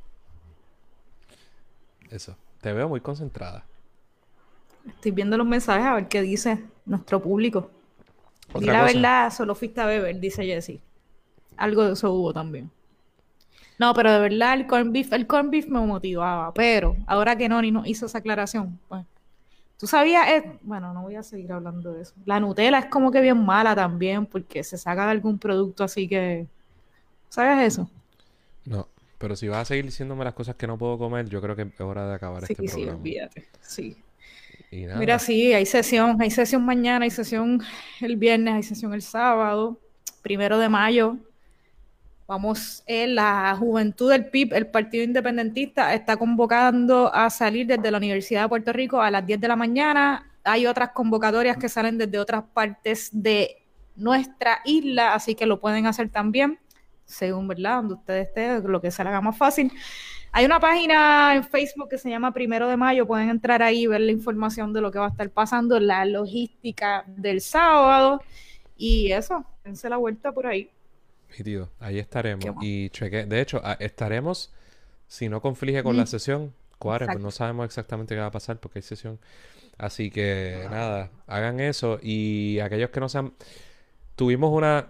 Eso. Te veo muy concentrada. Estoy viendo los mensajes a ver qué dice nuestro público. Di Otra la cosa. verdad, solo fuiste a beber, dice Jessie. Algo de eso hubo también. No, pero de verdad el corn beef, el corn beef me motivaba, pero ahora que Noni nos hizo esa aclaración, pues, tú sabías, eh, bueno, no voy a seguir hablando de eso. La Nutella es como que bien mala también, porque se saca de algún producto así que, ¿sabes eso? No. Pero si vas a seguir diciéndome las cosas que no puedo comer, yo creo que es hora de acabar Sí, este sí, programa. olvídate. Sí. Mira, sí, hay sesión, hay sesión mañana, hay sesión el viernes, hay sesión el sábado, primero de mayo. Vamos, eh, la juventud del PIB, el Partido Independentista, está convocando a salir desde la Universidad de Puerto Rico a las 10 de la mañana. Hay otras convocatorias que salen desde otras partes de nuestra isla, así que lo pueden hacer también, según, ¿verdad? Donde ustedes estén, lo que se le haga más fácil. Hay una página en Facebook que se llama Primero de Mayo, pueden entrar ahí y ver la información de lo que va a estar pasando, la logística del sábado y eso, dense la vuelta por ahí. Nítido, ahí estaremos. Y cheque, de hecho, estaremos, si no conflige con Mm. la sesión, cuare, pues no sabemos exactamente qué va a pasar porque hay sesión. Así que nada, hagan eso. Y aquellos que no sean, tuvimos una,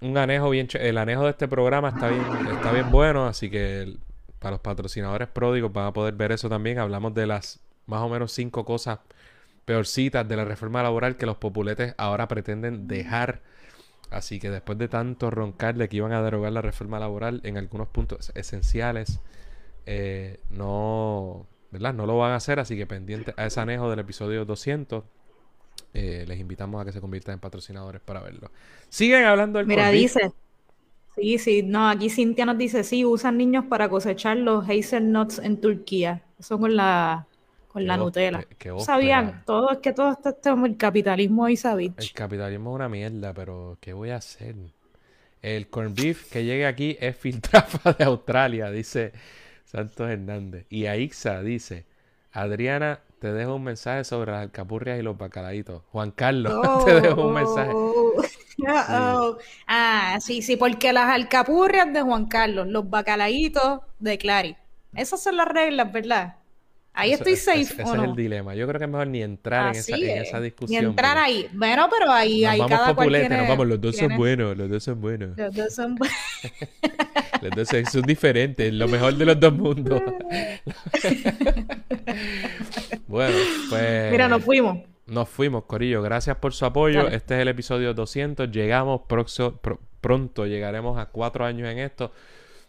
un anejo bien, el anejo de este programa está bien, está bien bueno, así que para los patrocinadores pródigos van a poder ver eso también. Hablamos de las más o menos cinco cosas peorcitas de la reforma laboral que los populetes ahora pretenden dejar. Así que después de tanto roncar de que iban a derogar la reforma laboral en algunos puntos esenciales, eh, no, ¿verdad? No lo van a hacer, así que pendiente a ese anejo del episodio 200. eh, les invitamos a que se conviertan en patrocinadores para verlo. Siguen hablando del Mira, dice. Sí, sí, no, aquí Cintia nos dice, sí, usan niños para cosechar los hazelnuts en Turquía. Eso con la, con Qué la Nutella. Sabían, todo es que todo esto es el capitalismo y El sabich. capitalismo es una mierda, pero ¿qué voy a hacer? El corned beef que llegue aquí es filtrafa de Australia, dice Santos Hernández. Y Aixa dice, Adriana, te dejo un mensaje sobre las alcapurrias y los bacalaitos. Juan Carlos, te dejo un mensaje. Oh, oh. Ah, sí, sí, porque las alcapurrias de Juan Carlos, los bacalaitos de Clary. Esas son las reglas, ¿verdad? Ahí Eso- estoy safe, ese ¿o es no? el dilema. Yo creo que es mejor ni entrar en esa, en es. esa Ni discusión. entrar porque ahí. Bueno, pero ahí, Nos ahí vamos cada cual tiene, nos vamos, los dos son buenos, los dos son buenos. los dos son buenos. Dos son, son diferentes, lo mejor de los dos mundos. bueno, pues... Mira, nos fuimos. Nos fuimos, Corillo. Gracias por su apoyo. Dale. Este es el episodio 200. Llegamos proxo- pro- pronto, llegaremos a cuatro años en esto.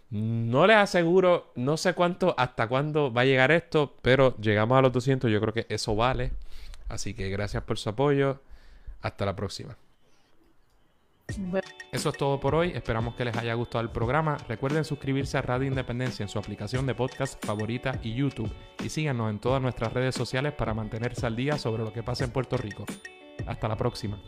No les aseguro, no sé cuánto, hasta cuándo va a llegar esto, pero llegamos a los 200. Yo creo que eso vale. Así que gracias por su apoyo. Hasta la próxima. Eso es todo por hoy. Esperamos que les haya gustado el programa. Recuerden suscribirse a Radio Independencia en su aplicación de podcast favorita y YouTube. Y síganos en todas nuestras redes sociales para mantenerse al día sobre lo que pasa en Puerto Rico. Hasta la próxima.